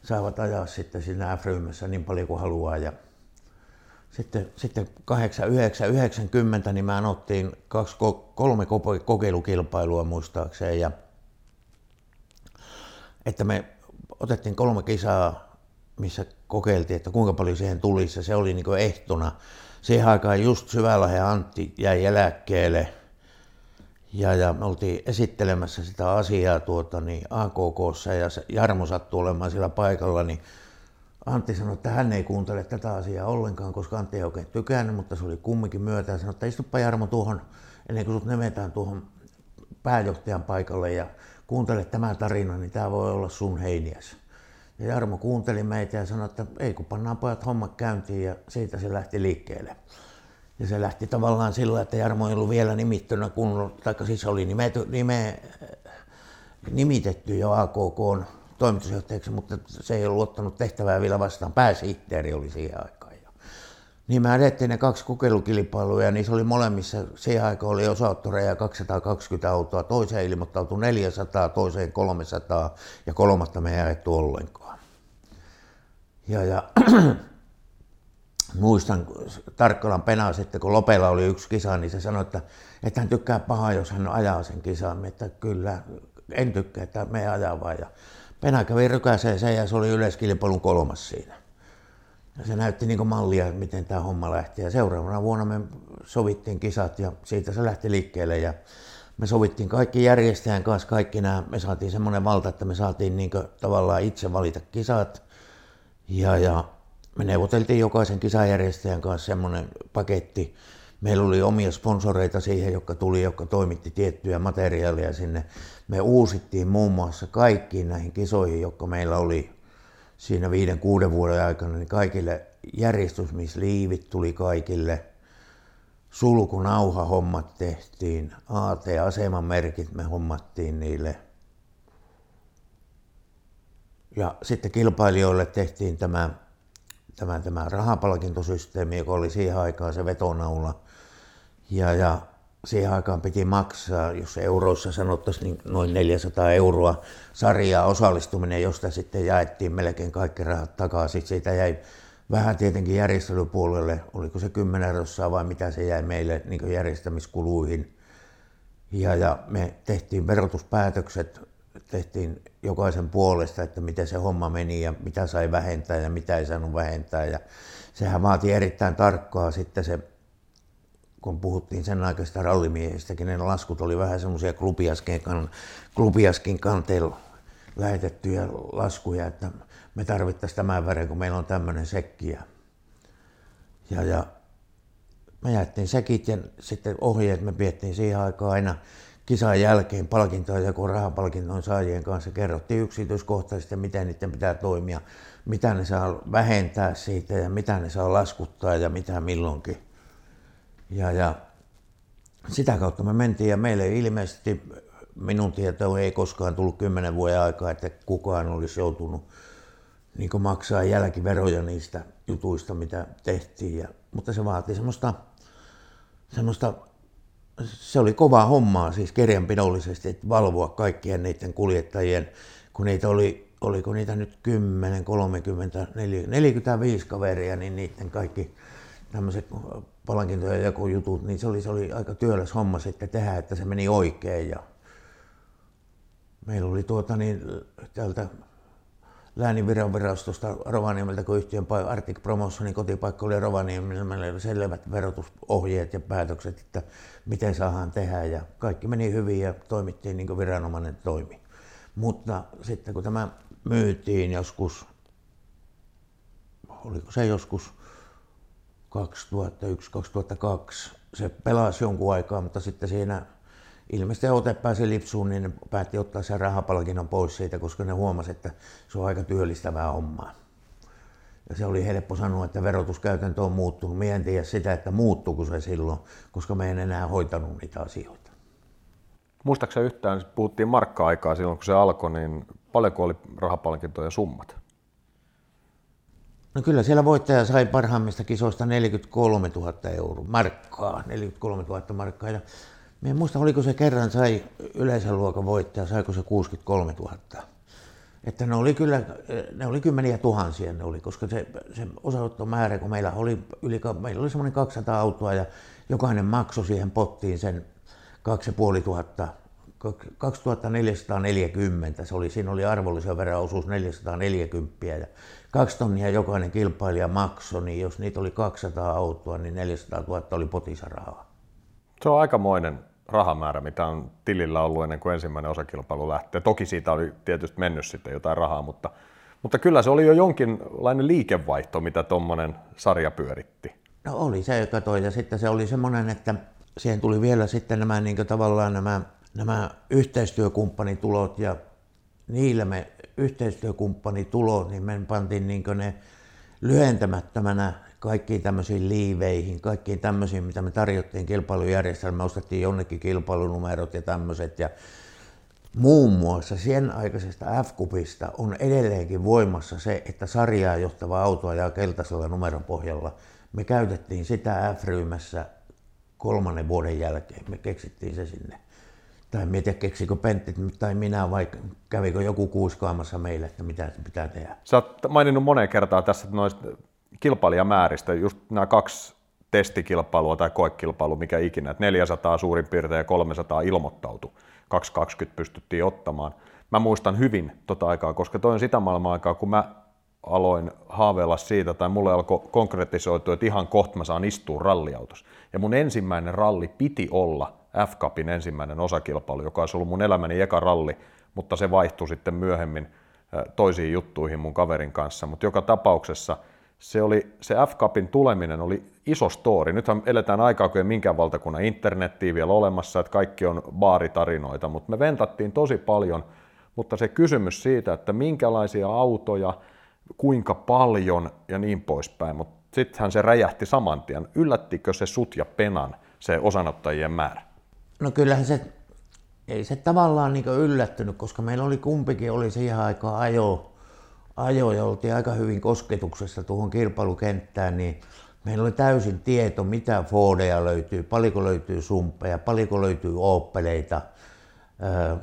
saavat ajaa sitten siinä F-ryhmässä niin paljon kuin haluaa. Ja sitten, sitten 8, 9, 90 niin mä ottiin kaksi, kolme kokeilukilpailua muistaakseen ja että me otettiin kolme kisaa, missä kokeiltiin, että kuinka paljon siihen tulisi se oli niin ehtona. Siihen aikaan just Syvälahden Antti jäi eläkkeelle ja, ja me oltiin esittelemässä sitä asiaa tuota, niin AKKssa ja Jarmo sattui olemaan siellä paikalla, niin Antti sanoi, että hän ei kuuntele tätä asiaa ollenkaan, koska Antti ei oikein tykännyt, mutta se oli kumminkin myötä. Sanoi, että istuppa Jarmo tuohon, ennen kuin sut nimetään tuohon pääjohtajan paikalle ja kuuntele tämä tarina, niin tämä voi olla sun heiniäs. Ja Jarmo kuunteli meitä ja sanoi, että ei kun pannaan pojat hommat käyntiin ja siitä se lähti liikkeelle. Ja se lähti tavallaan sillä, että Jarmo ei ollut vielä nimittynä kun, tai siis oli nimetty, nime, nimitetty jo AKK toimitusjohtajaksi, mutta se ei ollut ottanut tehtävää vielä vastaan. Pääsihteeri oli siihen aikaan. Ja niin me edettiin ne kaksi kokeilukilpailua ja niissä oli molemmissa, siihen aikaan oli osaattoreja 220 autoa, toiseen ilmoittautui 400, toiseen 300 ja kolmatta me ei ajettu ollenkaan. Ja, ja muistan Tarkkolan penaa sitten, kun Lopella oli yksi kisa, niin se sanoi, että, että hän tykkää pahaa, jos hän ajaa sen kisan. Että kyllä, en tykkää, että me ajaa vaan. Ja Pena kävi rykäseen sen ja se oli yleiskilpailun kolmas siinä. Ja se näytti niin mallia, miten tämä homma lähti. Ja seuraavana vuonna me sovittiin kisat ja siitä se lähti liikkeelle. Ja me sovittiin kaikki järjestäjän kanssa, kaikki nämä, me saatiin semmoinen valta, että me saatiin niin tavallaan itse valita kisat. Ja, ja me neuvoteltiin jokaisen kisajärjestäjän kanssa semmoinen paketti. Meillä oli omia sponsoreita siihen, jotka tuli, jotka toimitti tiettyjä materiaaleja sinne. Me uusittiin muun muassa kaikkiin näihin kisoihin, jotka meillä oli siinä viiden, kuuden vuoden aikana, niin kaikille järjestysmisliivit tuli kaikille. Sulkunauha hommat tehtiin, AT-aseman merkit me hommattiin niille. Ja sitten kilpailijoille tehtiin tämä tämä, tämä rahapalkintosysteemi, joka oli siihen aikaan se vetonaula. Ja, ja siihen aikaan piti maksaa, jos euroissa sanottaisiin, niin noin 400 euroa sarjaa osallistuminen, josta sitten jaettiin melkein kaikki rahat takaisin. Siitä jäi vähän tietenkin järjestelypuolelle, oliko se 10 rossaa vai mitä se jäi meille niin järjestämiskuluihin. Ja, ja me tehtiin verotuspäätökset tehtiin jokaisen puolesta, että miten se homma meni ja mitä sai vähentää ja mitä ei saanut vähentää. Ja sehän vaati erittäin tarkkaa sitten se, kun puhuttiin sen aikaisesta rallimiehistäkin, ne laskut oli vähän semmoisia klubiaskin, klubiaskin kanteilla lähetettyjä laskuja, että me tarvittaisiin tämän verran, kun meillä on tämmöinen sekki. Ja, ja, ja me jättiin sekit ja sitten ohjeet me piettiin siihen aikaan aina kisan jälkeen palkintoa joku rahapalkinnon saajien kanssa kerrottiin yksityiskohtaisesti, miten niiden pitää toimia, mitä ne saa vähentää siitä ja mitä ne saa laskuttaa ja mitä milloinkin. Ja, ja sitä kautta me mentiin ja meille ilmeisesti minun tietoon ei koskaan tullut kymmenen vuoden aikaa, että kukaan olisi joutunut niin maksaa jälkiveroja niistä jutuista, mitä tehtiin. Ja, mutta se vaati semmoista, semmoista se oli kova hommaa siis kirjanpidollisesti, että valvoa kaikkien niiden kuljettajien, kun niitä oli, oliko niitä nyt 10, 30, 45 kaveria, niin niiden kaikki tämmöiset palkintoja ja jutut, niin se oli, se oli aika työläs homma sitten tehdä, että se meni oikein. Ja meillä oli tuota niin, täältä lääninviranvirastosta Rovaniemeltä, kun yhtiön Arctic Promotionin kotipaikka oli Rovaniemellä, meillä oli selvät verotusohjeet ja päätökset, että miten saadaan tehdä ja kaikki meni hyvin ja toimittiin niin kuin viranomainen toimi. Mutta sitten kun tämä myytiin joskus, oliko se joskus 2001-2002, se pelasi jonkun aikaa, mutta sitten siinä ilmeisesti ote pääsi lipsuun, niin päätti ottaa sen rahapalkinnon pois siitä, koska ne huomasi, että se on aika työllistävää hommaa. Ja se oli helppo sanoa, että verotuskäytäntö on muuttunut. Mie en tiedä sitä, että muuttuuko se silloin, koska me en enää hoitanut niitä asioita. Muistaakseni yhtään, puhuttiin markka-aikaa silloin, kun se alkoi, niin paljonko oli rahapalkintoja summat? No kyllä siellä voittaja sai parhaimmista kisoista 43 000 euroa, markkaa, 43 000 markkaa. Ja en muista, oliko se kerran sai yleisen luokan voittaja, saiko se 63 000. Että ne oli kyllä, ne oli kymmeniä tuhansia ne oli, koska se, se määrä, kun meillä oli, yli, meillä oli semmoinen 200 autoa ja jokainen maksoi siihen pottiin sen 2500 2440, se oli, siinä oli arvollisen veroisuus 440 ja kaksi tonnia jokainen kilpailija maksoi, niin jos niitä oli 200 autoa, niin 400 000 oli potissa rahaa. Se on aikamoinen rahamäärä, mitä on tilillä ollut ennen kuin ensimmäinen osakilpailu lähtee. Toki siitä oli tietysti mennyt sitten jotain rahaa, mutta, mutta kyllä se oli jo jonkinlainen liikevaihto, mitä tuommoinen sarja pyöritti. No oli se, joka toi. Ja sitten se oli semmoinen, että siihen tuli vielä sitten nämä niin tavallaan nämä, nämä yhteistyökumppanitulot ja niillä me yhteistyökumppanitulot, niin me pantiin niin ne lyhentämättömänä kaikkiin tämmöisiin liiveihin, kaikkiin tämmöisiin, mitä me tarjottiin kilpailujärjestelmään. Ostettiin jonnekin kilpailunumerot ja tämmöiset. Ja muun muassa sen aikaisesta F-kupista on edelleenkin voimassa se, että sarjaa johtava auto ajaa keltaisella numeron pohjalla. Me käytettiin sitä F-ryhmässä kolmannen vuoden jälkeen. Me keksittiin se sinne. Tai en tiedä, keksikö Pentti tai minä, vai kävikö joku kuiskaamassa meille, että mitä pitää tehdä. Sä oot maininnut moneen kertaan tässä noista kilpailijamääristä, just nämä kaksi testikilpailua tai koekilpailua, mikä ikinä, että 400 suurin piirtein ja 300 ilmoittautu, 220 pystyttiin ottamaan. Mä muistan hyvin tota aikaa, koska toi on sitä maailman aikaa, kun mä aloin haaveilla siitä, tai mulle alkoi konkretisoitua, että ihan kohta mä saan istua ralliautossa. Ja mun ensimmäinen ralli piti olla F-Cupin ensimmäinen osakilpailu, joka olisi ollut mun elämäni eka ralli, mutta se vaihtui sitten myöhemmin toisiin juttuihin mun kaverin kanssa. Mutta joka tapauksessa – se, oli, se F-Cupin tuleminen oli iso story. Nythän eletään aikaa, kun ei minkään valtakunnan internettiä vielä olemassa, että kaikki on baaritarinoita, mutta me ventattiin tosi paljon, mutta se kysymys siitä, että minkälaisia autoja, kuinka paljon ja niin poispäin, mutta sittenhän se räjähti saman tien. Yllättikö se sut ja penan, se osanottajien määrä? No kyllähän se, ei se tavallaan niin yllättynyt, koska meillä oli kumpikin oli siihen aikaan ajo ajoi ja oltiin aika hyvin kosketuksessa tuohon kilpailukenttään, niin meillä oli täysin tieto, mitä Fordeja löytyy, paljonko löytyy sumppeja, paljonko löytyy Opeleita,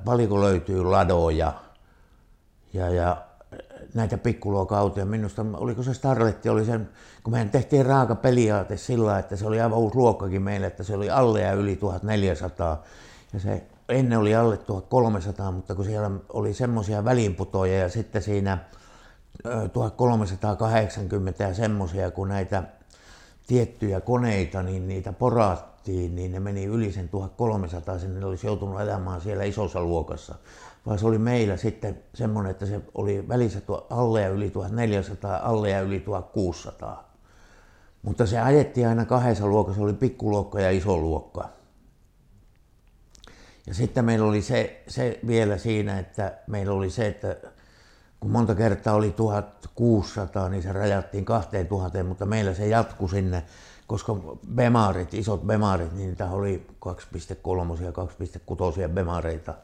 paljonko löytyy Ladoja. Ja, ja näitä pikkuluokan autoja. Minusta, oliko se Starletti, oli sen, kun meidän tehtiin raaka peliaate sillä, että se oli aivan uusi luokkakin meille, että se oli alle ja yli 1400. Ja se ennen oli alle 1300, mutta kun siellä oli semmoisia väliinputoja ja sitten siinä 1380 ja semmoisia, kun näitä tiettyjä koneita, niin niitä porattiin, niin ne meni yli sen 1300, sinne olisi joutunut elämään siellä isossa luokassa. Vaan se oli meillä sitten semmoinen, että se oli välissä tuo alle ja yli 1400, alle ja yli 1600. Mutta se ajettiin aina kahdessa luokassa, oli pikkuluokka ja iso luokka. Ja sitten meillä oli se, se vielä siinä, että meillä oli se, että kun monta kertaa oli 1600, niin se rajattiin 2000, mutta meillä se jatkui sinne, koska bemarit, isot bemarit, niin niitä oli 2,3 ja 2,6 bemareita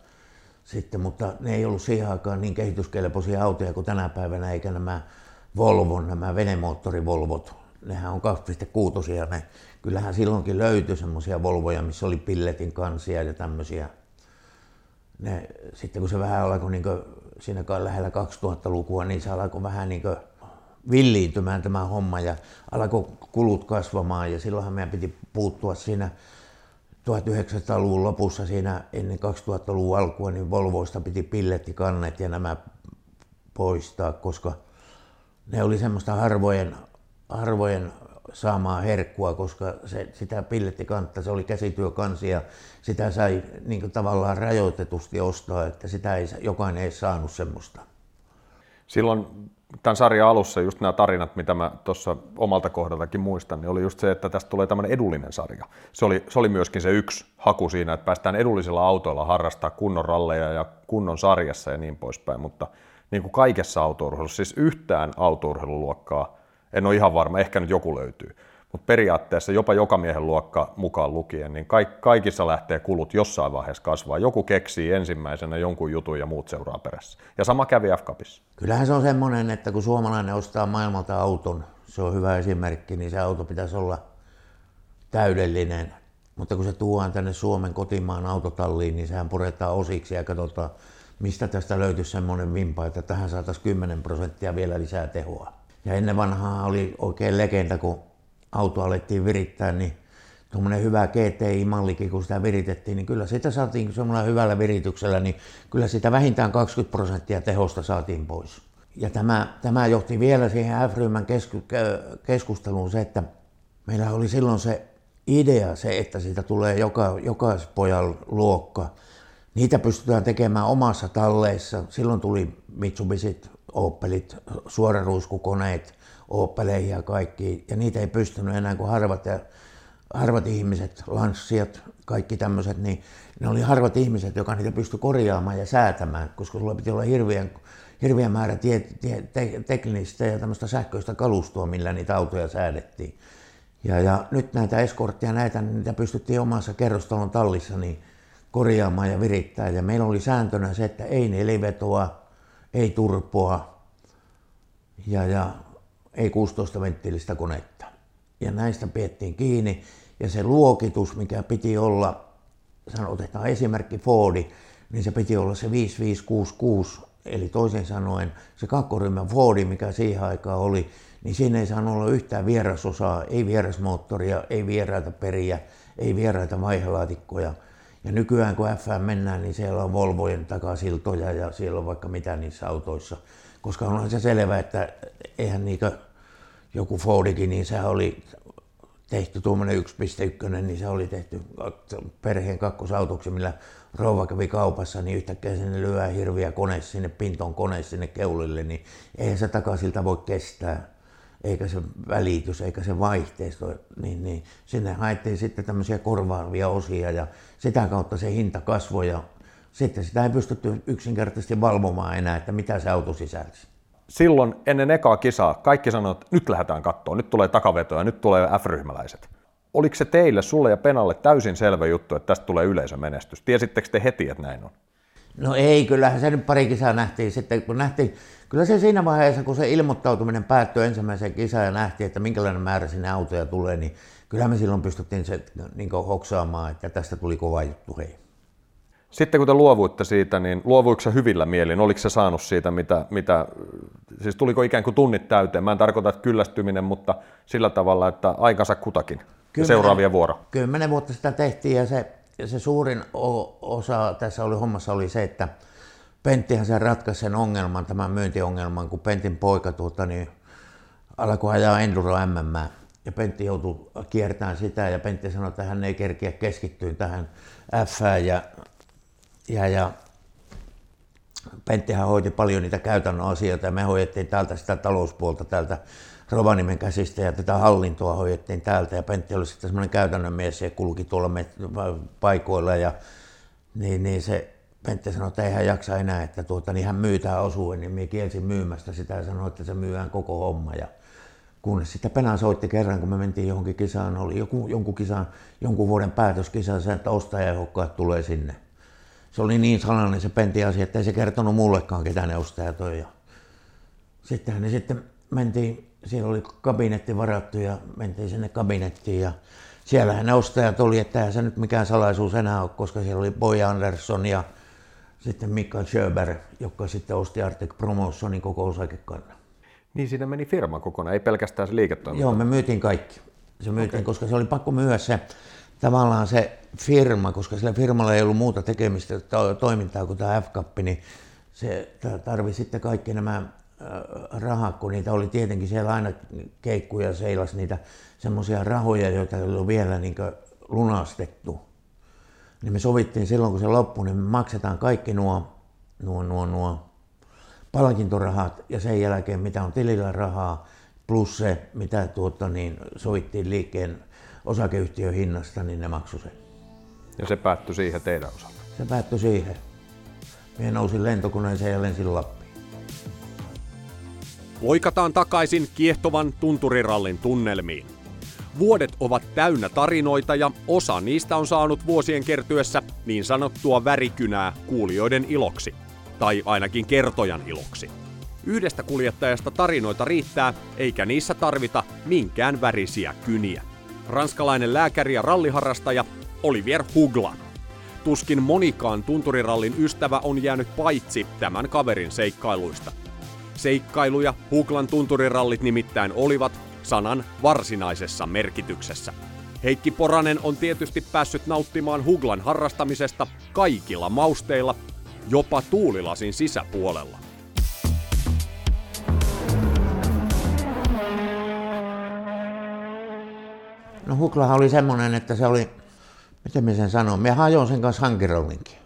sitten, mutta ne ei ollut siihen aikaan niin kehityskelpoisia autoja kuin tänä päivänä, eikä nämä Volvon, nämä venemoottorivolvot, nehän on 2,6 ne. Kyllähän silloinkin löytyi semmoisia Volvoja, missä oli pilletin kansia ja tämmöisiä. Ne, sitten kun se vähän alkoi niin siinä lähellä 2000-lukua, niin se alkoi vähän niin kuin villiintymään tämä homma ja alkoi kulut kasvamaan ja silloinhan meidän piti puuttua siinä 1900-luvun lopussa siinä ennen 2000-luvun alkua, niin Volvoista piti pillettikannet ja nämä poistaa, koska ne oli semmoista harvojen, harvojen saamaan herkkua, koska se, sitä pillettikantta, se oli käsityökansi ja sitä sai niin tavallaan rajoitetusti ostaa, että sitä ei, jokainen ei saanut semmoista. Silloin tämän sarjan alussa just nämä tarinat, mitä mä tuossa omalta kohdaltakin muistan, niin oli just se, että tästä tulee tämmöinen edullinen sarja. Se oli, se oli myöskin se yksi haku siinä, että päästään edullisilla autoilla harrastaa kunnon ralleja ja kunnon sarjassa ja niin poispäin, mutta niin kuin kaikessa autourheilussa, siis yhtään autourheiluluokkaa En ole ihan varma, ehkä nyt joku löytyy. Mutta periaatteessa jopa joka miehen luokka mukaan lukien, niin kaik, kaikissa lähtee kulut jossain vaiheessa kasvaa. Joku keksii ensimmäisenä jonkun jutun ja muut seuraa perässä. Ja sama kävi F-Cupissa. Kyllähän se on semmoinen, että kun suomalainen ostaa maailmalta auton, se on hyvä esimerkki, niin se auto pitäisi olla täydellinen. Mutta kun se tuodaan tänne Suomen kotimaan autotalliin, niin sehän puretaan osiksi ja katsotaan, mistä tästä löytyisi semmoinen vimpa, että tähän saataisiin 10 prosenttia vielä lisää tehoa. Ja ennen vanhaa oli oikein legenda, kun auto alettiin virittää, niin tuommoinen hyvä GTI-mallikin, kun sitä viritettiin, niin kyllä sitä saatiin semmoilla hyvällä virityksellä, niin kyllä sitä vähintään 20 prosenttia tehosta saatiin pois. Ja tämä, tämä johti vielä siihen F-ryhmän keskusteluun se, että meillä oli silloin se idea se, että siitä tulee joka, jokaispojan luokka. Niitä pystytään tekemään omassa talleissa. Silloin tuli Mitsubisit, Opelit, suoraruiskukoneet Opeleihin ja kaikki. Ja niitä ei pystynyt enää kuin harvat, ja, harvat ihmiset, lanssiat, kaikki tämmöiset, niin ne oli harvat ihmiset, joka niitä pystyi korjaamaan ja säätämään, koska sulla piti olla hirveän, hirveän määrä tie, tie, te, teknistä ja tämmöistä sähköistä kalustoa, millä niitä autoja säädettiin. Ja, ja nyt näitä eskortteja, näitä, niin niitä pystyttiin omassa kerrostalon tallissa niin korjaamaan ja virittää. Ja meillä oli sääntönä se, että ei nelivetoa, ei turpoa ja, ja ei 16 venttiilistä konetta. Ja näistä piettiin kiinni. Ja se luokitus, mikä piti olla, sanon, otetaan esimerkki Fordi, niin se piti olla se 5566, eli toisin sanoen se kakkoryhmän Fordi, mikä siihen aikaan oli, niin siinä ei saanut olla yhtään vierasosaa, ei vierasmoottoria, ei vieraita periä, ei vieraita vaihelaatikkoja. Ja nykyään kun F mennään, niin siellä on Volvojen takasiltoja ja siellä on vaikka mitä niissä autoissa. Koska onhan se selvä, että eihän niitä joku Fordikin, niin se oli tehty tuommoinen 1.1, niin se oli tehty perheen kakkosautoksi, millä rouva kävi kaupassa, niin yhtäkkiä sinne lyö hirviä kone sinne, pinton kone sinne keulille, niin eihän se takaisilta voi kestää. Eikä se välitys, eikä se vaihteisto, niin, niin sinne haettiin sitten tämmöisiä korvaavia osia ja sitä kautta se hinta kasvoi ja sitten sitä ei pystytty yksinkertaisesti valvomaan enää, että mitä se auto sisälsi. Silloin ennen ekaa kisaa kaikki sanoivat, että nyt lähdetään kattoon, nyt tulee takavetoja, nyt tulee F-ryhmäläiset. Oliko se teille, sulle ja Penalle täysin selvä juttu, että tästä tulee yleisömenestys? Tiesittekö te heti, että näin on? No ei, kyllähän se nyt pari kisaa nähtiin sitten, kun nähtiin, kyllä se siinä vaiheessa, kun se ilmoittautuminen päättyi ensimmäiseen kisaan ja nähtiin, että minkälainen määrä sinne autoja tulee, niin kyllä me silloin pystyttiin se niin hoksaamaan, että tästä tuli kova juttu, hei. Sitten kun te luovuitte siitä, niin luovuiko se hyvillä mielin? Oliko se saanut siitä, mitä, mitä, siis tuliko ikään kuin tunnit täyteen? Mä en tarkoita, että kyllästyminen, mutta sillä tavalla, että aikansa kutakin. Kymmenen, seuraavia vuoro. Kymmenen vuotta sitä tehtiin ja se ja se suurin osa tässä oli hommassa oli se, että Penttihän sen ratkaisi sen ongelman, tämän myyntiongelman, kun Pentin poika tuota, niin alkoi ajaa Enduro MM. Ja Pentti joutui kiertämään sitä ja Pentti sanoi, että hän ei kerkiä keskittyä tähän F ja, ja, ja Penttihän hoiti paljon niitä käytännön asioita ja me hoidettiin täältä sitä talouspuolta täältä Rovaniemen käsistä ja tätä hallintoa hoidettiin täältä ja Pentti oli sitten semmoinen käytännön mies ja kulki tuolla paikoilla ja niin, niin se Pentti sanoi, että ei hän jaksa enää, että tuota, niin hän myy tähän osuuden, niin minä kielsin myymästä sitä ja sanoi, että se myyään koko homma. Ja kunnes sitten Pena soitti kerran, kun me mentiin johonkin kisaan, oli joku, jonkun, kisan, jonkun vuoden päätöskisa, sen, että ostajaehdokkaat tulee sinne. Se oli niin salainen se Pentti asia, että ei se kertonut mullekaan, ketä ne ostajat on. Ja sittenhän ne sitten mentiin siellä oli kabinetti varattu ja mentiin sinne kabinettiin ja siellähän ne ostajat oli, että eihän se nyt mikään salaisuus enää ole, koska siellä oli Boy Anderson ja sitten Mikael Schöber, joka sitten osti Arctic Promotionin koko osakekannan. Niin siinä meni firma kokonaan, ei pelkästään se liiketoiminta. Joo, me myytiin kaikki. Se myytiin, okay. koska se oli pakko myydä se tavallaan se firma, koska sillä firmalla ei ollut muuta tekemistä to- toimintaa kuin tämä F-Cup, niin se tarvii sitten kaikki nämä rahat, kun niitä oli tietenkin siellä aina keikkuja seilas niitä semmoisia rahoja, joita ei ollut vielä niin lunastettu. Niin me sovittiin silloin, kun se loppui, niin me maksetaan kaikki nuo, nuo, nuo, nuo palkintorahat ja sen jälkeen mitä on tilillä rahaa, plus se, mitä tuota, niin sovittiin liikkeen osakeyhtiön hinnasta, niin ne maksoi sen. Ja se päättyi siihen teidän osalta? Se päättyi siihen. Minä nousin lentokoneeseen ja lensin Lappiin. Loikataan takaisin kiehtovan tunturirallin tunnelmiin. Vuodet ovat täynnä tarinoita ja osa niistä on saanut vuosien kertyessä niin sanottua värikynää kuulijoiden iloksi. Tai ainakin kertojan iloksi. Yhdestä kuljettajasta tarinoita riittää, eikä niissä tarvita minkään värisiä kyniä. Ranskalainen lääkäri ja ralliharrastaja Olivier Hugla. Tuskin monikaan tunturirallin ystävä on jäänyt paitsi tämän kaverin seikkailuista. Seikkailuja Huglan tunturirallit nimittäin olivat sanan varsinaisessa merkityksessä. Heikki Poranen on tietysti päässyt nauttimaan Huglan harrastamisesta kaikilla mausteilla, jopa tuulilasin sisäpuolella. No Huklahan oli semmoinen, että se oli, miten mä sen sanon, mä hajoin sen kanssa hankirollinkin.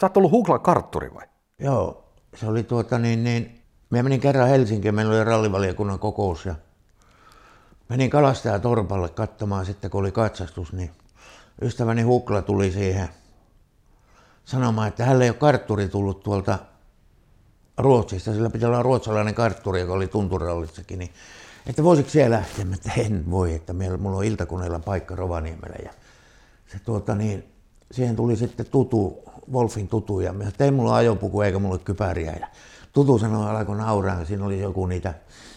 Sä oot ollut Huglan kartturi vai? Joo, se oli tuota niin, niin mä menin kerran Helsinkiin, meillä oli rallivaliokunnan kokous ja menin kalastaja Torpalle katsomaan sitten, kun oli katsastus, niin ystäväni Hukla tuli siihen sanomaan, että hänelle ei ole kartturi tullut tuolta Ruotsista, sillä pitää olla ruotsalainen kartturi, joka oli tunturallissakin, niin että voisiko siellä lähteä, että en voi, että meillä, mulla on iltakoneella paikka Rovaniemellä ja se tuota niin, siihen tuli sitten tutu, Wolfin tutu ja mä tein mulla ajopuku eikä mulla kypäriä ja tutu sanoi, alkoi nauraa, siinä oli joku niitä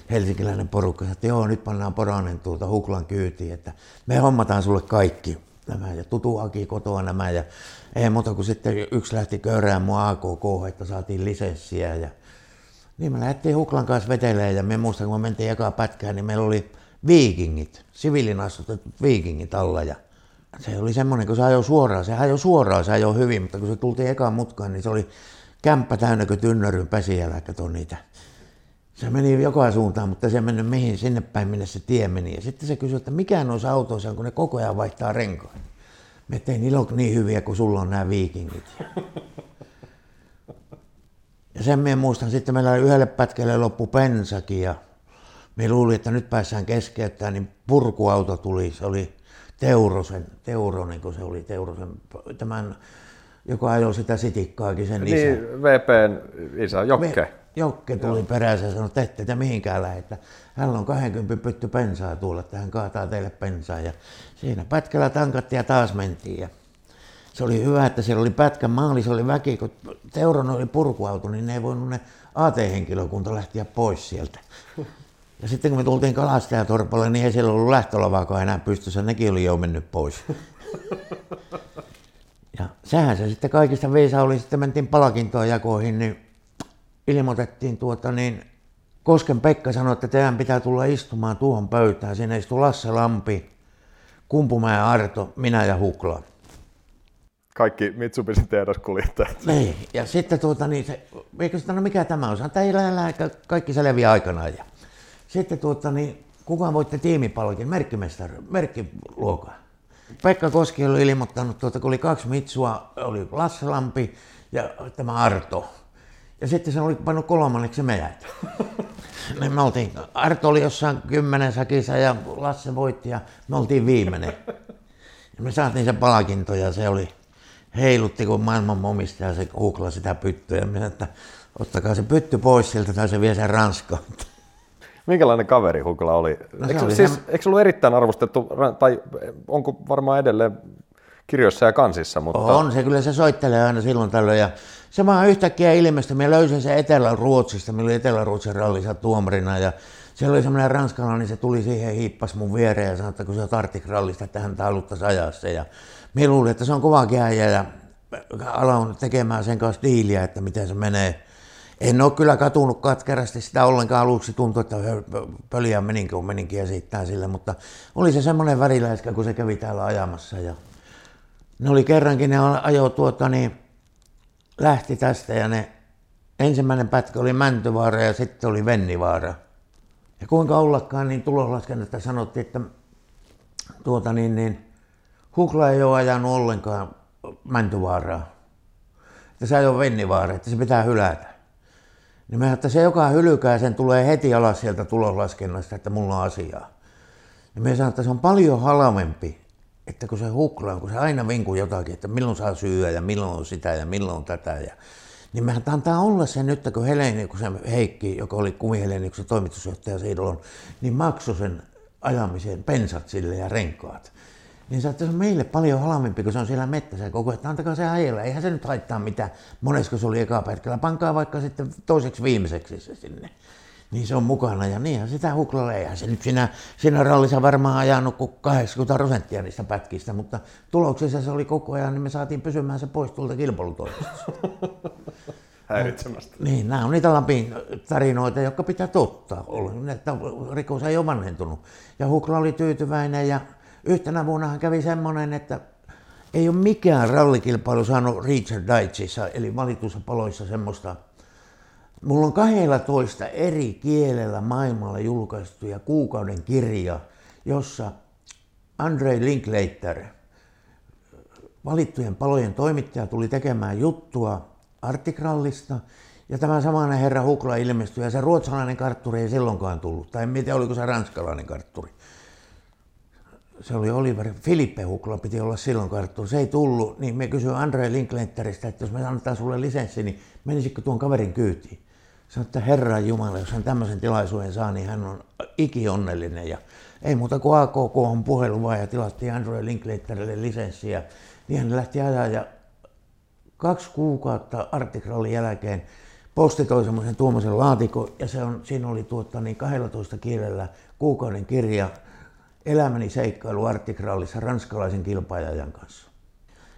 helsinkiläinen porukka, että joo, nyt pannaan poranen tuolta Huklan kyytiin, että me hommataan sulle kaikki nämä ja tutu haki kotoa nämä ja ei muuta kuin sitten yksi lähti köyrään mun AKK, että saatiin lisenssiä ja niin me lähdettiin Huklan kanssa veteleen ja me muistan, kun me mentiin ekaa pätkään, niin meillä oli viikingit, siviilin astutetut viikingit alla ja se oli semmoinen, kun se ajoi suoraan, se ajoi suoraan, se ajoi hyvin, mutta kun se tultiin ekaan mutkaan, niin se oli kämppä täynnä kuin tynnäryn päsiälä, kato niitä. Se meni joka suuntaan, mutta se meni mihin sinne päin, minne se tie meni. Ja sitten se kysyi, että mikä noissa autoissa on, kun ne koko ajan vaihtaa renkaan. Me tein ilo niin hyviä, kun sulla on nämä viikingit. Ja sen minä muistan, sitten meillä oli yhdelle pätkälle loppu pensakin ja me luuli, että nyt päässään keskeyttämään, niin purkuauto tuli, se oli Teurosen, Teuronen, kun se oli Teurosen, tämän, joka ajoi sitä sitikkaakin sen isä. Niin, VPn isä, Jokke. Me, Jokke tuli perässä ja sanoi, että ette te mihinkään lähde, että hän on 20 pytty pensaa tuolla, että hän kaataa teille pensaa. Ja siinä pätkällä tankattiin ja taas mentiin. Ja se oli hyvä, että siellä oli pätkän maali, se oli väki, kun Teuron oli purkuauto, niin ne ei voinut ne AT-henkilökunta lähteä pois sieltä. Ja sitten kun me tultiin kalastajatorpalle, niin ei siellä ollut lähtölavaakaan enää pystyssä, nekin oli jo mennyt pois. Ja sehän se sitten kaikista viisa oli, sitten mentiin palkintoa jakoihin, niin ilmoitettiin tuota niin, Kosken Pekka sanoi, että teidän pitää tulla istumaan tuohon pöytään. Siinä istui Lasse Lampi, Kumpumäen Arto, minä ja Hukla. Kaikki Mitsubishi tehdaskuljettajat. Niin, ja sitten tuota niin, se, eikö sitä, no mikä tämä on? Lähde, kaikki selviää aikanaan. Ja sitten tuota niin, kukaan voitte tiimipalkin, merkkimestari, merkkiluokan. Pekka Koski oli ilmoittanut, tuota, kun oli kaksi Mitsua, oli Lasse Lampi ja tämä Arto. Ja sitten se oli pannut kolmanneksi meidät. Me, me oltiin, Arto oli jossain kymmenen sakissa ja Lasse voitti ja me oltiin viimeinen. Ja me saatiin se palkinto ja se oli, heilutti kuin maailman omistaja se hukla sitä pyttyä. Ja me että ottakaa se pytty pois sieltä tai se vie sen Ranskaan. Minkälainen kaveri Hukla oli? No se eikö, oli siis, semmo- eikö se ollut erittäin arvostettu, tai onko varmaan edelleen kirjoissa ja kansissa, mutta On se, kyllä se soittelee aina silloin tällöin. Ja se vaan yhtäkkiä ilmestyi. Minä löysin sen Etelä-Ruotsista. Meillä oli Etelä-Ruotsin rallissa tuomarina. Ja siellä oli semmoinen ranskalainen, niin se tuli siihen, hiippas mun viereen ja sanoi, että kun se on Arctic-rallista, että hän ajaa se. Ja minä luulin, että se on kova kääjä ja aloin tekemään sen kanssa diiliä, että miten se menee. En ole kyllä katunut katkerasti sitä ollenkaan aluksi, tuntui, että pöliä meninkin, kun meninkin esittää sille, mutta oli se semmoinen väriläiskä, kun se kävi täällä ajamassa. Ja ne oli kerrankin, ne ajoi tuota niin, lähti tästä ja ne ensimmäinen pätkä oli Mäntyvaara ja sitten oli Vennivaara. Ja kuinka ollakaan, niin tuloslaskennasta sanottiin, että tuota niin, niin Hukla ei ole ajanut ollenkaan Mäntyvaaraa. Että se ajoi Vennivaara, että se pitää hylätä. Niin mä että se joka hylkää, sen tulee heti alas sieltä tuloslaskennasta, että mulla on asiaa. Ja me sanoin, että se on paljon halvempi, että kun se huklaan, kun se aina vinkuu jotakin, että milloin saa syödä ja milloin on sitä ja milloin on tätä. Ja Niin mehän antaa olla se nyt, kun Heleni, kun se Heikki, joka oli kumiheleniuksen toimitusjohtaja Siidolon, niin maksoi sen ajamiseen pensat sille ja renkaat. Niin se on meille paljon halvempi, kun se on siellä mettässä koko ajan. Antakaa se ajella, eihän se nyt haittaa mitään. Monesko se oli eka pätkällä. Pankaa vaikka sitten toiseksi viimeiseksi se sinne. Niin se on mukana ja niinhän sitä huklalla. Eihän se nyt siinä, siinä rallissa varmaan ajanut kuin 80 prosenttia niistä pätkistä, mutta tuloksessa se oli koko ajan, niin me saatiin pysymään se pois tuolta kilpailutoimistosta. Häiritsemästä. Niin, nämä on niitä Lapin tarinoita, jotka pitää totta. Että rikos ei ole vanhentunut. Ja Hukla oli tyytyväinen ja yhtenä vuonna kävi semmoinen, että ei ole mikään rallikilpailu saanut Richard Deitchissa, eli valituissa paloissa semmoista. Mulla on 12 eri kielellä maailmalla julkaistuja kuukauden kirja, jossa Andre Linklater, valittujen palojen toimittaja, tuli tekemään juttua Artikrallista. Ja tämä samainen herra Hukla ilmestyi, ja se ruotsalainen kartturi ei silloinkaan tullut. Tai en tiedä, oliko se ranskalainen kartturi se oli Oliver, Filippe Hukla piti olla silloin karttu. Se ei tullut, niin me kysyin Andre Linkletteristä, että jos me annetaan sulle lisenssi, niin menisikö tuon kaverin kyytiin? Sanoin, että Herran Jumala, jos hän tämmöisen tilaisuuden saa, niin hän on ikionnellinen. Ja ei muuta kuin AKK on puhelu vaan ja tilattiin Andre Linkletterille lisenssiä. Niin hän lähti ajaa ja kaksi kuukautta artiklin jälkeen posti toi semmoisen tuommoisen laatikon ja se on, siinä oli tuota, niin 12 kielellä kuukauden kirja elämäni seikkailu artikraalissa ranskalaisen kilpailijan kanssa.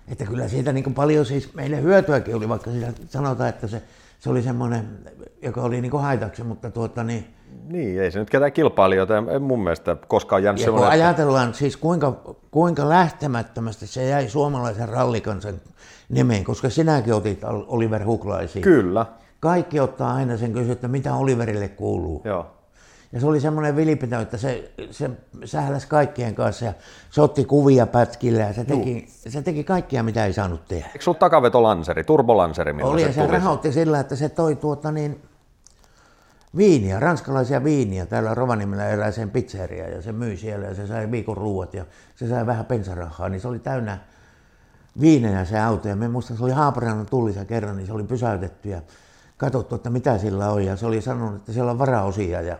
Että kyllä siitä niin paljon siis meille hyötyäkin oli, vaikka siitä sanotaan, että se, se oli semmoinen, joka oli niin haitaksi, mutta tuota niin... Niin, ei se nyt ketään kilpailijoita, ei mun mielestä koskaan jäänyt ja kun ajatellaan siis kuinka, kuinka lähtemättömästi se jäi suomalaisen rallikansan nimeen, koska sinäkin otit Oliver Huklaisiin. Kyllä. Kaikki ottaa aina sen kysyä, että mitä Oliverille kuuluu. Joo. Ja se oli semmoinen vilipitä, että se, se sähläsi kaikkien kanssa ja se otti kuvia pätkillä ja se teki, se teki kaikkia, mitä ei saanut tehdä. Eikö sulla takavetolanseri, turbolanseri, millä oli, se ja se tuli? rahoitti sillä, että se toi tuota niin, viiniä, ranskalaisia viiniä täällä Rovaniemellä erääseen pizzeriaan ja se myi siellä ja se sai viikon ruuat ja se sai vähän pensarahaa, niin se oli täynnä viinejä se auto ja me muistan, se oli Haaparannan tullissa kerran, niin se oli pysäytetty ja katsottu, että mitä sillä on ja se oli sanonut, että siellä on varaosia ja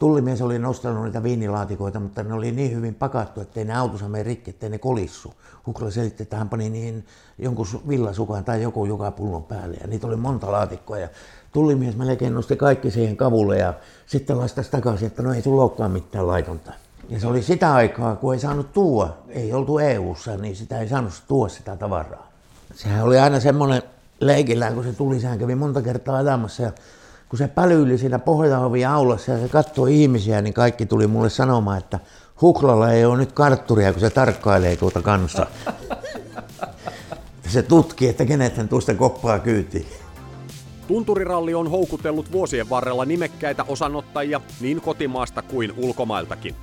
Tullimies oli nostanut niitä viinilaatikoita, mutta ne oli niin hyvin pakattu, ettei ne autossa mene rikki, ettei ne kolissu. Hukla selitti, että hän pani niin jonkun villasukan tai joku joka pullon päälle. Ja niitä oli monta laatikkoa. Ja tullimies melkein nosti kaikki siihen kavulle ja sitten lastasi takaisin, että no ei sulla olekaan mitään laitonta. Ja se oli sitä aikaa, kun ei saanut tuua, ei oltu EU-ssa, niin sitä ei saanut tuoda sitä tavaraa. Sehän oli aina semmoinen leikillään, kun se tuli, sehän kävi monta kertaa ajamassa ja kun se pälyili siinä pohjaovi aulassa ja se katsoi ihmisiä, niin kaikki tuli mulle sanomaan, että Huklalla ei ole nyt kartturia, kun se tarkkailee tuota kanssa. se tutki, että kenet hän tuosta koppaa kyytiin. Tunturiralli on houkutellut vuosien varrella nimekkäitä osanottajia niin kotimaasta kuin ulkomailtakin.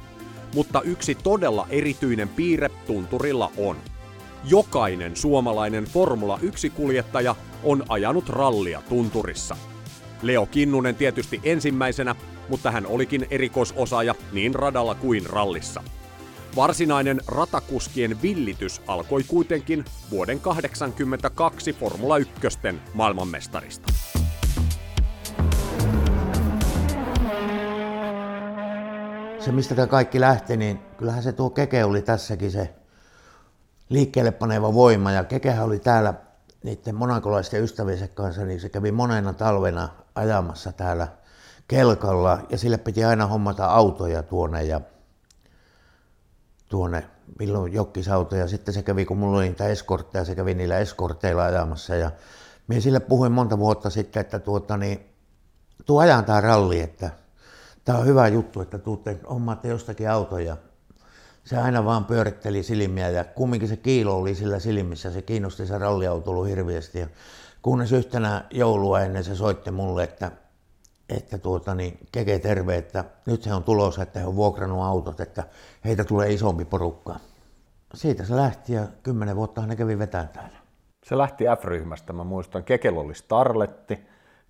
Mutta yksi todella erityinen piirre tunturilla on. Jokainen suomalainen Formula 1-kuljettaja on ajanut rallia tunturissa – Leo Kinnunen tietysti ensimmäisenä, mutta hän olikin erikoisosaaja niin radalla kuin rallissa. Varsinainen ratakuskien villitys alkoi kuitenkin vuoden 1982 Formula 1 maailmanmestarista. Se, mistä tämä kaikki lähti, niin kyllähän se tuo Keke oli tässäkin se liikkeelle paneva voima. Ja Kekehän oli täällä niiden monakolaisten ystäviensä kanssa, niin se kävi monena talvena ajamassa täällä kelkalla ja sille piti aina hommata autoja tuonne ja tuonne milloin jokkisautoja. Sitten se kävi, kun mulla oli niitä eskortteja, se kävi niillä eskorteilla ajamassa ja minä sille puhuin monta vuotta sitten, että tuota, niin, tuu ajan tämä ralli, että tämä on hyvä juttu, että tuutte hommaatte jostakin autoja se aina vaan pyöritteli silmiä ja kumminkin se kiilo oli sillä silmissä, se kiinnosti se ralliautoilu hirveästi. Ja kunnes yhtenä joulua ennen se soitti mulle, että, että tuota, niin, keke terve, että nyt he on tulossa, että he on vuokrannut autot, että heitä tulee isompi porukka. Siitä se lähti ja kymmenen vuotta ne kävi vetään täällä. Se lähti F-ryhmästä, mä muistan. Kekel oli Starletti,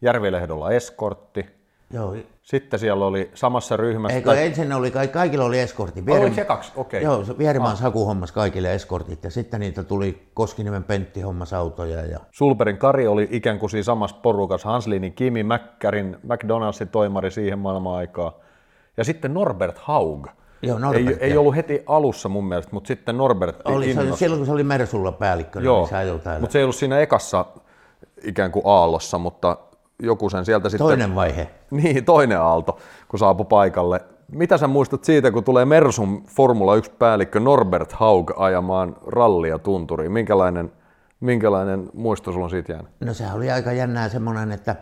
Järvilehdolla Eskortti, Joo. Sitten siellä oli samassa ryhmässä... Eikö ensin oli, ka- kaikilla oli eskortti. Oliko se kaksi? Okei. Joo, se Vierimaan ah. Saku hommas kaikille eskortit ja sitten niitä tuli Koskiniemen Pentti hommas autoja. Ja... Sulperin Kari oli ikään kuin siinä samassa porukassa, Hanslinin Kimi, Mäkkärin, McDonaldsin toimari siihen maailman aikaa. Ja sitten Norbert Haug. Joo, Norbert, ei, ei ollut heti alussa mun mielestä, mutta sitten Norbert oli, se, Silloin kun se oli Mersulla päällikkönä, Joo, niin se ajoi täällä. mutta se ei ollut siinä ekassa ikään kuin aallossa, mutta joku sen sieltä sitten... Toinen vaihe. Niin, toinen aalto, kun saapui paikalle. Mitä sä muistat siitä, kun tulee Mersun Formula 1-päällikkö Norbert Haug ajamaan rallia tunturiin? Minkälainen, minkälainen muisto sulla on siitä jäänyt? No sehän oli aika jännää semmoinen, että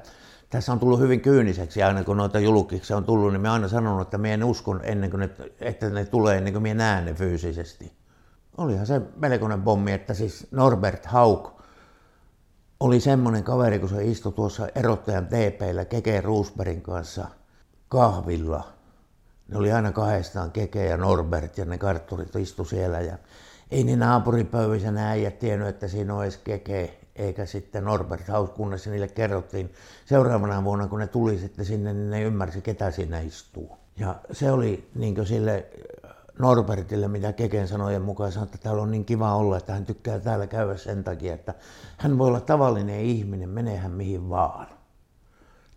tässä on tullut hyvin kyyniseksi aina kun noita julkiksi on tullut, niin mä aina sanonut, että mä en uskon ennen kuin ne, että ne tulee ennen kuin mä näen ne fyysisesti. Olihan se melkoinen pommi, että siis Norbert Haug oli semmoinen kaveri, kun se istui tuossa erottajan TPllä Keke Roosbergin kanssa kahvilla. Ne oli aina kahdestaan Keke ja Norbert ja ne kartturit istu siellä ja ei ne naapuripöyvissä ne äijät tiennyt, että siinä on edes Keke eikä sitten Norbert Haus, kunnes niille kerrottiin seuraavana vuonna, kun ne tuli sitten sinne, niin ne ymmärsi, ketä siinä istuu. Ja se oli niin sille Norbertille, mitä Keken sanojen mukaan sanoi, että täällä on niin kiva olla, että hän tykkää täällä käydä sen takia, että hän voi olla tavallinen ihminen, menee hän mihin vaan.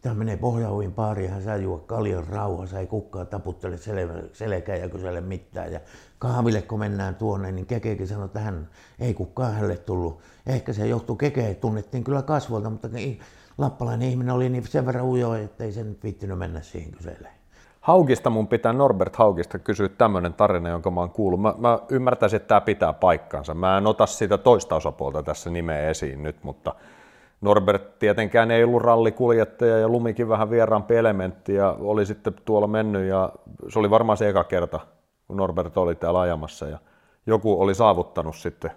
Tämä menee pohjauviin baariin, hän saa juo kaljon rauhassa, ei kukaan taputtele sel- selkää ja kysele mitään. Ja kahville kun mennään tuonne, niin Kekekin sanoi, että hän ei kukaan hänelle tullut. Ehkä se johtuu Kekeä, tunnettiin kyllä kasvolta, mutta lappalainen ihminen oli niin sen verran ujo, että ei sen viittinyt mennä siihen kyselemään. Haugista mun pitää Norbert Haugista kysyä tämmöinen tarina, jonka mä oon kuullut. Mä, mä ymmärtäisin, että tämä pitää paikkansa. Mä en ota sitä toista osapuolta tässä nimeä esiin nyt, mutta Norbert tietenkään ei ollut rallikuljettaja ja lumikin vähän vieraampi elementti ja oli sitten tuolla mennyt ja se oli varmaan se eka kerta, kun Norbert oli täällä ajamassa ja joku oli saavuttanut sitten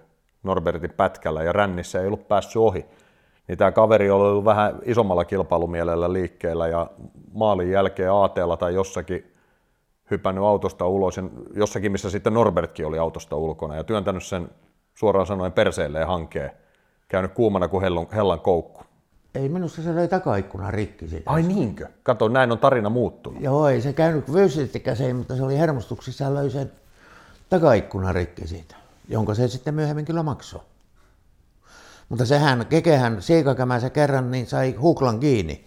Norbertin pätkällä ja rännissä ei ollut päässyt ohi. Niin tämä kaveri oli ollut vähän isommalla kilpailumielellä liikkeellä ja maalin jälkeen ATlla tai jossakin hypännyt autosta ulos, jossakin missä sitten Norbertkin oli autosta ulkona ja työntänyt sen suoraan sanoen perseelleen hankeen käynyt kuumana kuin hellon, hellan koukku. Ei minusta se löi takaikkuna rikki siitä. Ai niinkö? Kato, näin on tarina muuttunut. Joo, ei se käynyt fyysisesti se, mutta se oli hermostuksissa löi sen takaikkuna rikki siitä, jonka se sitten myöhemmin kyllä maksoi. Mutta sehän, kekehän siikakämänsä kerran niin sai huklan kiinni.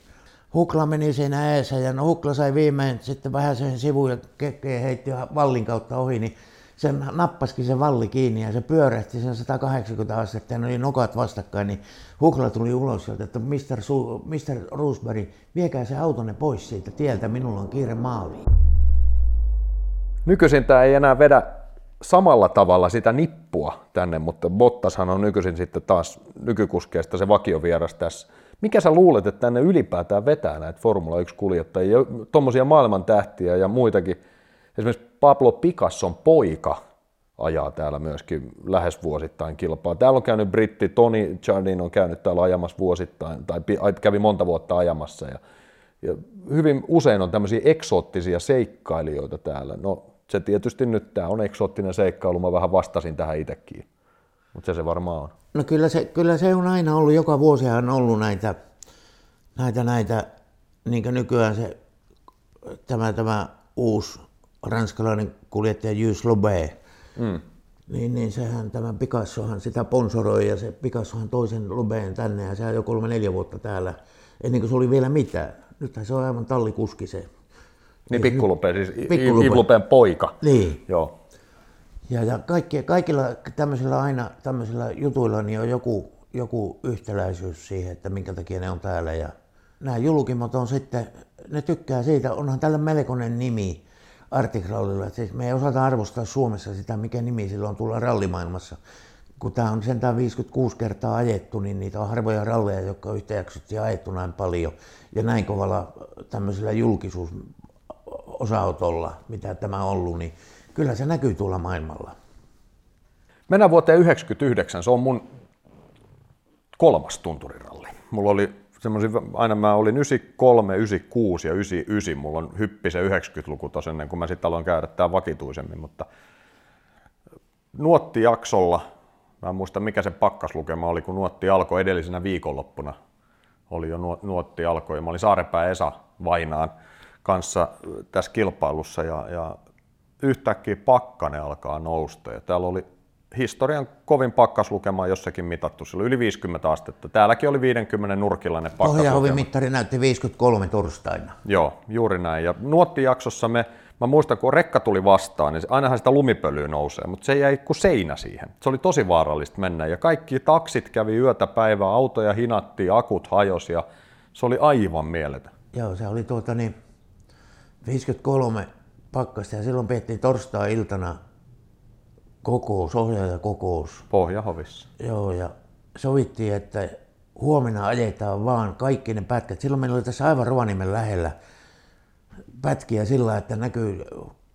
Hukla meni siinä eessä ja no hukla sai viimein sitten vähän sen sivuun ja keke heitti vallin kautta ohi, niin se nappaskin se valli kiinni ja se pyörähti sen 180 astetta ja ne oli nokat vastakkain, niin Hukla tuli ulos sieltä, että Mr. Su- Mr. Roosberg, viekää se autonne pois siitä tieltä, minulla on kiire maaliin. Nykyisin tämä ei enää vedä samalla tavalla sitä nippua tänne, mutta Bottashan on nykyisin sitten taas nykykuskeesta se vakiovieras tässä. Mikä sä luulet, että tänne ylipäätään vetää näitä Formula 1-kuljettajia, tuommoisia maailman tähtiä ja muitakin, esimerkiksi Pablo Picasson poika ajaa täällä myöskin lähes vuosittain kilpaa. Täällä on käynyt britti, Tony Jardin on käynyt täällä ajamassa vuosittain, tai kävi monta vuotta ajamassa. Ja, ja hyvin usein on tämmöisiä eksoottisia seikkailijoita täällä. No se tietysti nyt tämä on eksoottinen seikkailu, mä vähän vastasin tähän itsekin. Mutta se se varmaan on. No kyllä se, kyllä se on aina ollut, joka vuosi on ollut näitä, näitä, näitä niin kuin nykyään se, tämä, tämä uusi ranskalainen kuljettaja Jules Lobe, mm. niin, niin sehän tämä Picassohan sitä sponsoroi ja se Picassohan toisen Lobeen tänne ja sehän jo kolme neljä vuotta täällä, ennen kuin se oli vielä mitään. Nythän se on aivan tallikuski se. Niin Pikkulupe, siis Pikkulupen poika. Niin. Joo. Ja, ja kaikki, kaikilla tämmöisillä aina tämmöisillä jutuilla niin on joku, joku yhtäläisyys siihen, että minkä takia ne on täällä. Ja nämä julkimot on sitten, ne tykkää siitä, onhan tällä melkoinen nimi. Artikrallilla. Siis me ei osata arvostaa Suomessa sitä, mikä nimi sillä on tulla rallimaailmassa. Kun tämä on sentään 56 kertaa ajettu, niin niitä on harvoja ralleja, jotka on yhtäjaksoisesti ajettu näin paljon. Ja näin kovalla tämmöisellä julkisuusosautolla, mitä tämä on ollut, niin kyllä se näkyy tuolla maailmalla. Mennään vuoteen 1999, se on mun kolmas tunturiralli. Mulla oli semmoisia, aina mä olin 93, 96 ja 99, mulla on hyppi se 90-luku tos ennen kuin mä sitten aloin käydä tää vakituisemmin, mutta nuottijaksolla, mä en muista mikä se pakkaslukema oli, kun nuotti alkoi edellisenä viikonloppuna, oli jo nuotti alkoi. Mä olin Saarepää Esa Vainaan kanssa tässä kilpailussa ja, ja yhtäkkiä pakkane alkaa nousta ja täällä oli historian kovin pakkaslukema jossakin mitattu. Se oli yli 50 astetta. Täälläkin oli 50 nurkillainen pakkaslukema. mittari näytti 53 torstaina. Joo, juuri näin. Ja nuottijaksossa me, mä muistan, kun rekka tuli vastaan, niin ainahan sitä lumipölyä nousee, mutta se jäi kuin seinä siihen. Se oli tosi vaarallista mennä. Ja kaikki taksit kävi yötä päivää, autoja hinattiin, akut hajosi ja se oli aivan mieletä. Joo, se oli tuota niin, 53 pakkasta ja silloin piettiin torstai-iltana kokous, kokous. Pohjahovissa. Joo, ja sovittiin, että huomenna ajetaan vaan kaikki ne pätkät. Silloin meillä oli tässä aivan Rovaniemen lähellä pätkiä sillä, että näkyy,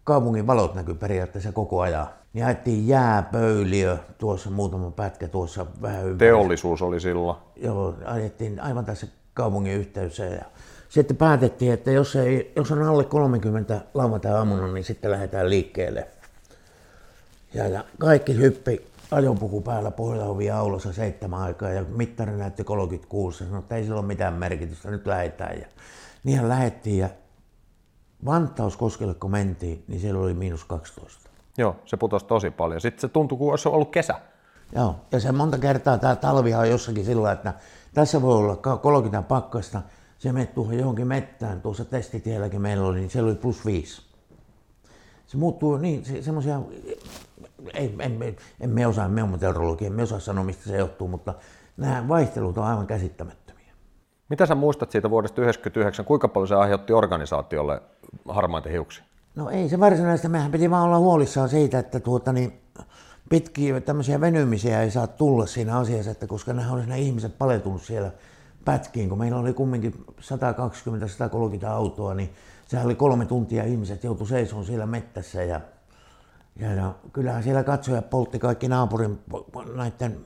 kaupungin valot näkyy periaatteessa koko ajan. Niin ajettiin jääpöyliö, tuossa muutama pätkä tuossa vähän ympäri. Teollisuus oli silloin. Joo, ajettiin aivan tässä kaupungin yhteydessä. Ja sitten päätettiin, että jos, ei, jos on alle 30 lauantai aamuna, niin sitten lähdetään liikkeelle. Ja, ja kaikki hyppi ajopuku päällä pohjaovi aulassa seitsemän aikaa ja mittari näytti 36. Sanoi, että ei sillä ole mitään merkitystä, nyt lähdetään. Ja niinhän lähettiin ja Vantauskoskelle kun mentiin, niin siellä oli miinus 12. Joo, se putosi tosi paljon. Sitten se tuntui kuin olisi ollut kesä. Joo, ja se monta kertaa tämä talvi on jossakin sillä, että tässä voi olla 30 pakkasta, se menee tuohon johonkin mettään, tuossa testitielläkin meillä oli, niin siellä oli plus 5. Se muuttuu niin, se, semmoisia ei, emme, emme osaa, me olemme meteorologia, emme osaa sanoa mistä se johtuu, mutta nämä vaihtelut on aivan käsittämättömiä. Mitä sä muistat siitä vuodesta 1999, kuinka paljon se aiheutti organisaatiolle harmaita hiuksia? No ei se varsinaisesti, mehän piti vaan olla huolissaan siitä, että tuota, niin, pitkiä tämmöisiä venymisiä ei saa tulla siinä asiassa, että koska nämä olisi nämä ihmiset paleltunut siellä pätkiin, kun meillä oli kumminkin 120-130 autoa, niin sehän oli kolme tuntia ihmiset joutu seisomaan siellä mettässä ja ja, ja kyllähän siellä katsojat poltti kaikki naapurin näiden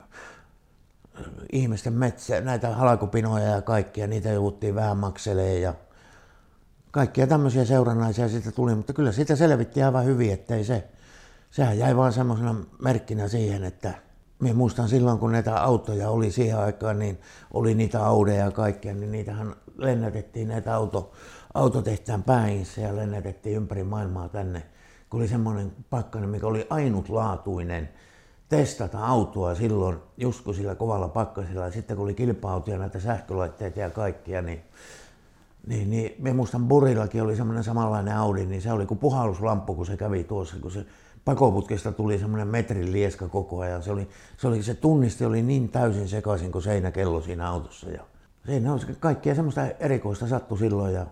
ihmisten metsä, näitä halkupinoja ja kaikkia, niitä jouduttiin vähän makseleen ja kaikkia tämmöisiä seurannaisia siitä tuli, mutta kyllä siitä selvittiin aivan hyvin, ettei se, sehän jäi vaan semmoisena merkkinä siihen, että minä muistan silloin, kun näitä autoja oli siihen aikaan, niin oli niitä Audeja ja kaikkia, niin niitähän lennätettiin näitä auto, autotehtaan pääissä ja lennätettiin ympäri maailmaa tänne kun oli semmoinen pakkanen, mikä oli ainutlaatuinen testata autoa silloin, just sillä kovalla pakkasilla. Sitten kun oli kilpa näitä sähkölaitteita ja kaikkia, niin, niin, niin me muistan Burillakin oli semmoinen samanlainen Audi, niin se oli kuin puhalluslamppu, kun se kävi tuossa, kun se pakoputkesta tuli semmoinen metrin lieska koko ajan. Se, oli, se, oli, se tunniste oli niin täysin sekaisin kuin seinäkello siinä autossa. Ja siinä on kaikkia semmoista erikoista sattu silloin ja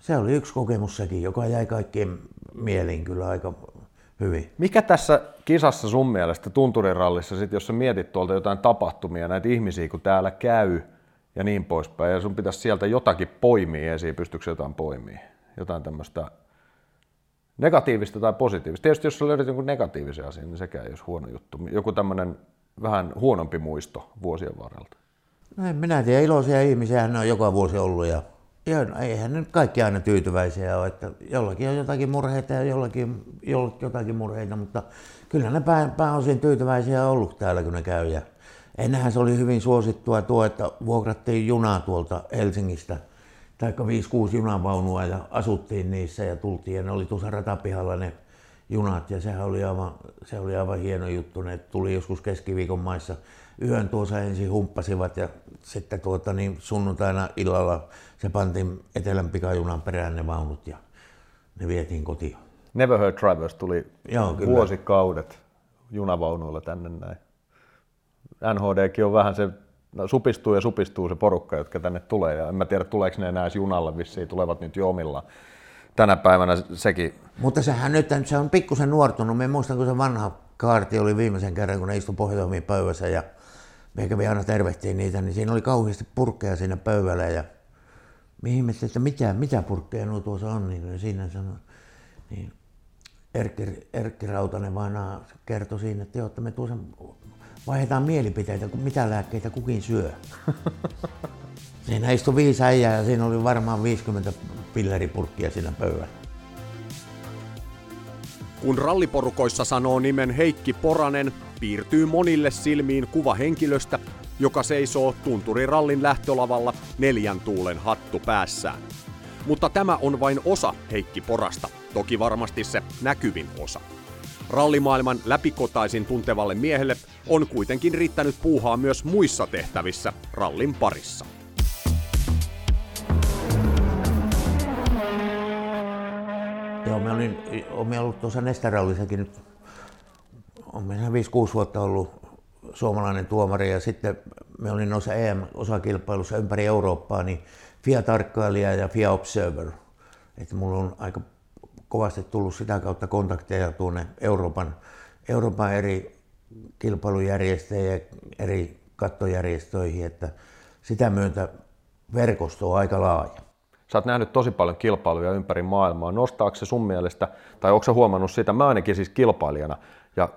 se oli yksi kokemus sekin, joka jäi kaikkien mieliin kyllä aika hyvin. Mikä tässä kisassa sun mielestä tunturirallissa, sit, jos sä mietit tuolta jotain tapahtumia, näitä ihmisiä, kun täällä käy ja niin poispäin, ja sun pitäisi sieltä jotakin poimia esiin, pystyykö jotain poimia? Jotain tämmöistä negatiivista tai positiivista. Tietysti jos sä löydät jonkun negatiivisen asian, niin sekään ei olisi huono juttu. Joku tämmöinen vähän huonompi muisto vuosien varrelta. No en minä tiedä, iloisia ihmisiä ne on joka vuosi ollut ja ja no, eihän nyt kaikki aina tyytyväisiä ole, että jollakin on jotakin murheita ja jollakin, jollakin jotakin murheita, mutta kyllä ne pää, pääosin tyytyväisiä ollut täällä, kun ne käy. Ja ennenhän se oli hyvin suosittua tuo, että vuokrattiin junaa tuolta Helsingistä, tai 5-6 junavaunua ja asuttiin niissä ja tultiin ja ne oli tuossa ratapihalla ne junat ja sehän oli aivan, se oli aivan hieno juttu. Ne tuli joskus keskiviikon maissa yön tuossa ensin humppasivat ja sitten tuota, niin sunnuntaina illalla se pantiin etelän pikajunan perään ne vaunut ja ne vietiin kotiin. Never Heard Drivers tuli Joo, kyllä. vuosikaudet junavaunuilla tänne näin. NHDkin on vähän se, no, supistuu ja supistuu se porukka, jotka tänne tulee. Ja en mä tiedä, tuleeko ne enää junalla, vissiin tulevat nyt jo omillaan. Tänä päivänä sekin. Mutta sehän nyt se on pikkusen nuortunut. Me muistan, kun se vanha kaarti oli viimeisen kerran, kun ne istui pohjoimiin pöydässä ja me kävi aina tervehtiin niitä, niin siinä oli kauheasti purkkeja siinä pöydällä ja me että mitä, mitä purkkeja nuo tuossa on, niin siinä sanoi, niin Erkki, Erkki Rautanen vain kertoi siinä, että, joo, että me tuossa vaihdetaan mielipiteitä, mitä lääkkeitä kukin syö. Siinä istui viisi äijää ja siinä oli varmaan 50 pilleripurkkia siinä pöydällä. Kun ralliporukoissa sanoo nimen Heikki Poranen, piirtyy monille silmiin kuva henkilöstä, joka seisoo tunturirallin lähtölavalla neljän tuulen hattu päässään. Mutta tämä on vain osa Heikki Porasta, toki varmasti se näkyvin osa. Rallimaailman läpikotaisin tuntevalle miehelle on kuitenkin riittänyt puuhaa myös muissa tehtävissä rallin parissa. Joo, mä olin, olen ollut tuossa Nestarallissakin nyt, on meillä 5-6 vuotta ollut suomalainen tuomari ja sitten me olin noissa EM-osakilpailussa ympäri Eurooppaa, niin FIA-tarkkailija ja FIA-observer. Että mulla on aika kovasti tullut sitä kautta kontakteja tuonne Euroopan, Euroopan eri kilpailujärjestöjä ja eri kattojärjestöihin, että sitä myötä verkosto on aika laaja. Sä oot nähnyt tosi paljon kilpailuja ympäri maailmaa. Nostaako se sun mielestä, tai onko huomannut sitä, mä ainakin siis kilpailijana ja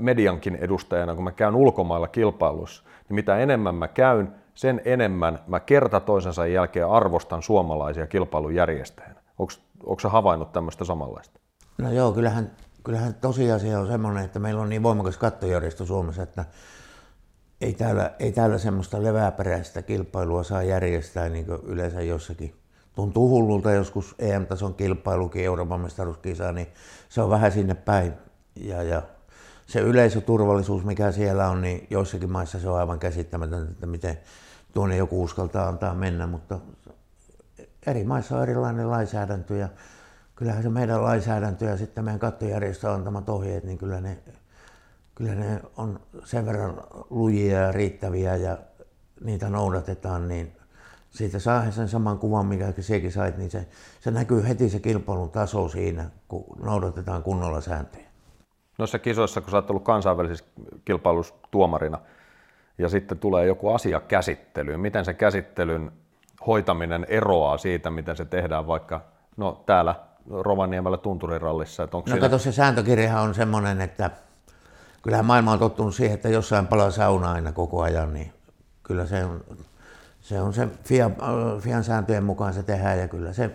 mediankin edustajana, kun mä käyn ulkomailla kilpailussa, niin mitä enemmän mä käyn, sen enemmän mä kerta toisensa jälkeen arvostan suomalaisia kilpailujärjestäjänä. Onko havainnut tämmöistä samanlaista? No joo, kyllähän, kyllähän tosiasia on semmoinen, että meillä on niin voimakas kattojärjestö Suomessa, että ei täällä, ei täällä semmoista leväperäistä kilpailua saa järjestää niin kuin yleensä jossakin. Tuntuu hullulta joskus EM-tason kilpailukin, Euroopan mestaruuskisa, niin se on vähän sinne päin. Ja, ja se yleisöturvallisuus, mikä siellä on, niin joissakin maissa se on aivan käsittämätöntä, että miten tuonne joku uskaltaa antaa mennä, mutta eri maissa on erilainen lainsäädäntö ja kyllähän se meidän lainsäädäntö ja sitten meidän kattojärjestö antamat ohjeet, niin kyllä ne, kyllä ne on sen verran lujia ja riittäviä ja niitä noudatetaan, niin siitä saa sen saman kuvan, mikä sekin sait, niin se, se näkyy heti se kilpailun taso siinä, kun noudatetaan kunnolla sääntöjä. Noissa kisoissa, kun sä oot ollut kansainvälisessä kilpailussa tuomarina, ja sitten tulee joku asia käsittelyyn, miten se käsittelyn hoitaminen eroaa siitä, miten se tehdään vaikka no, täällä Rovaniemellä tunturirallissa? Että onko no siinä... kato, se sääntökirjahan on semmoinen, että kyllähän maailma on tottunut siihen, että jossain palaa sauna aina koko ajan, niin kyllä se on se, on se FIA, FIAn sääntöjen mukaan se tehdään ja kyllä se,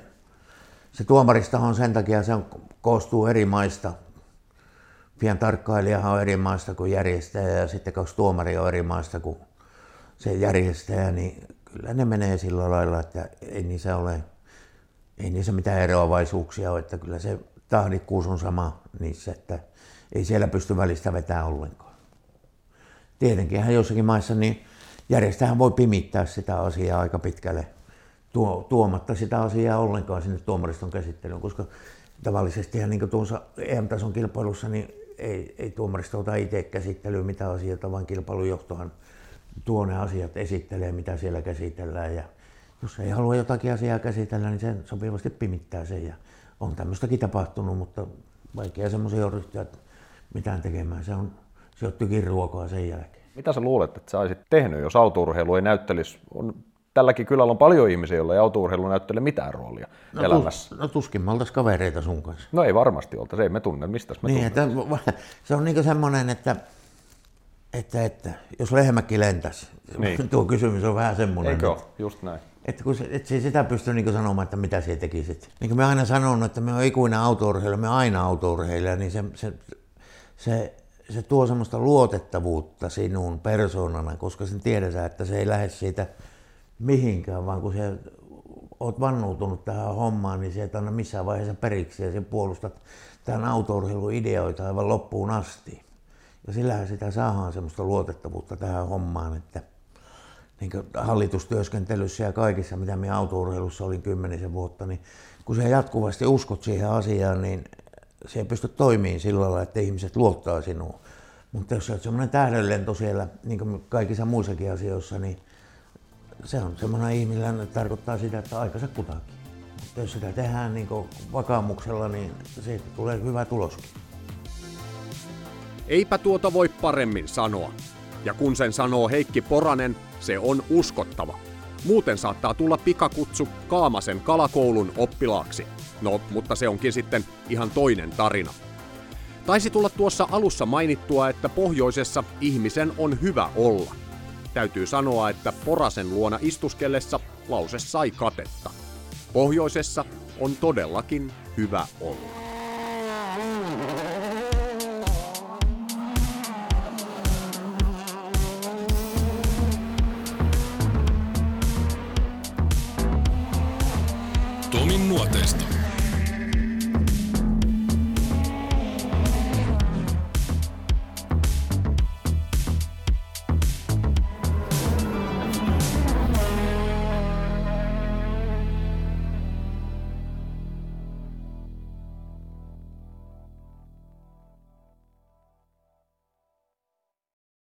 se tuomarista on sen takia, se on, koostuu eri maista. FIAn tarkkailijahan on eri maista kuin järjestäjä ja sitten kaksi tuomaria on eri maista kuin se järjestäjä, niin kyllä ne menee sillä lailla, että ei niissä ole, ei niissä mitään eroavaisuuksia ole, että kyllä se tahdikkuus on sama niissä, että ei siellä pysty välistä vetämään ollenkaan. Tietenkin jossakin maissa niin järjestäjähän voi pimittää sitä asiaa aika pitkälle tuo, tuomatta sitä asiaa ollenkaan sinne tuomariston käsittelyyn, koska tavallisesti niin tuossa EM-tason kilpailussa niin ei, ei tuomaristo ota itse käsittelyyn mitä asioita, vaan kilpailujohtohan tuo ne asiat esittelee, mitä siellä käsitellään. Ja jos ei halua jotakin asiaa käsitellä, niin sen sopivasti pimittää sen. Ja on tämmöistäkin tapahtunut, mutta vaikea semmoisen jo ryhtyä mitään tekemään. Se on, se on ruokaa sen jälkeen. Mitä sä luulet, että sä olisit tehnyt, jos autourheilu ei näyttelisi? On, tälläkin kylällä on paljon ihmisiä, joilla ei autourheilu näyttele mitään roolia no, elämässä. Tus, no tuskin me oltaisiin kavereita sun kanssa. No ei varmasti oltaisi, ei me tunne, mistä me niin, että, Se on niin semmoinen, että, että, että jos lehmäkin lentäisi, niin. tuo kysymys on vähän semmoinen. Eikö ole? Just näin. Että kun se, et sitä pysty niin sanomaan, että mitä sinä tekisit. Niin kuin me aina sanon, että me on ikuinen autourheilija, me aina autourheilija, niin se, se, se se tuo semmoista luotettavuutta sinun persoonana, koska sen tiedetään, että se ei lähde siitä mihinkään, vaan kun se oot vannuutunut tähän hommaan, niin se et anna missään vaiheessa periksi ja sen puolustat tämän autourheilun ideoita aivan loppuun asti. Ja sillähän sitä saadaan semmoista luotettavuutta tähän hommaan, että niin hallitustyöskentelyssä ja kaikissa, mitä minä autourheilussa olin kymmenisen vuotta, niin kun sä jatkuvasti uskot siihen asiaan, niin se ei pysty toimimaan sillä lailla, että ihmiset luottaa sinuun. Mutta jos olet semmoinen tähdenlento siellä, niin kuin kaikissa muissakin asioissa, niin se on semmoinen ihminen, että tarkoittaa sitä, että aikansa kutakin. Mutta jos sitä tehdään niin vakaumuksella, niin siitä tulee hyvä tuloskin. Eipä tuota voi paremmin sanoa. Ja kun sen sanoo Heikki Poranen, se on uskottava. Muuten saattaa tulla pikakutsu Kaamasen kalakoulun oppilaaksi. No, mutta se onkin sitten ihan toinen tarina. Taisi tulla tuossa alussa mainittua, että pohjoisessa ihmisen on hyvä olla. Täytyy sanoa, että Porasen luona istuskellessa lause sai katetta. Pohjoisessa on todellakin hyvä olla.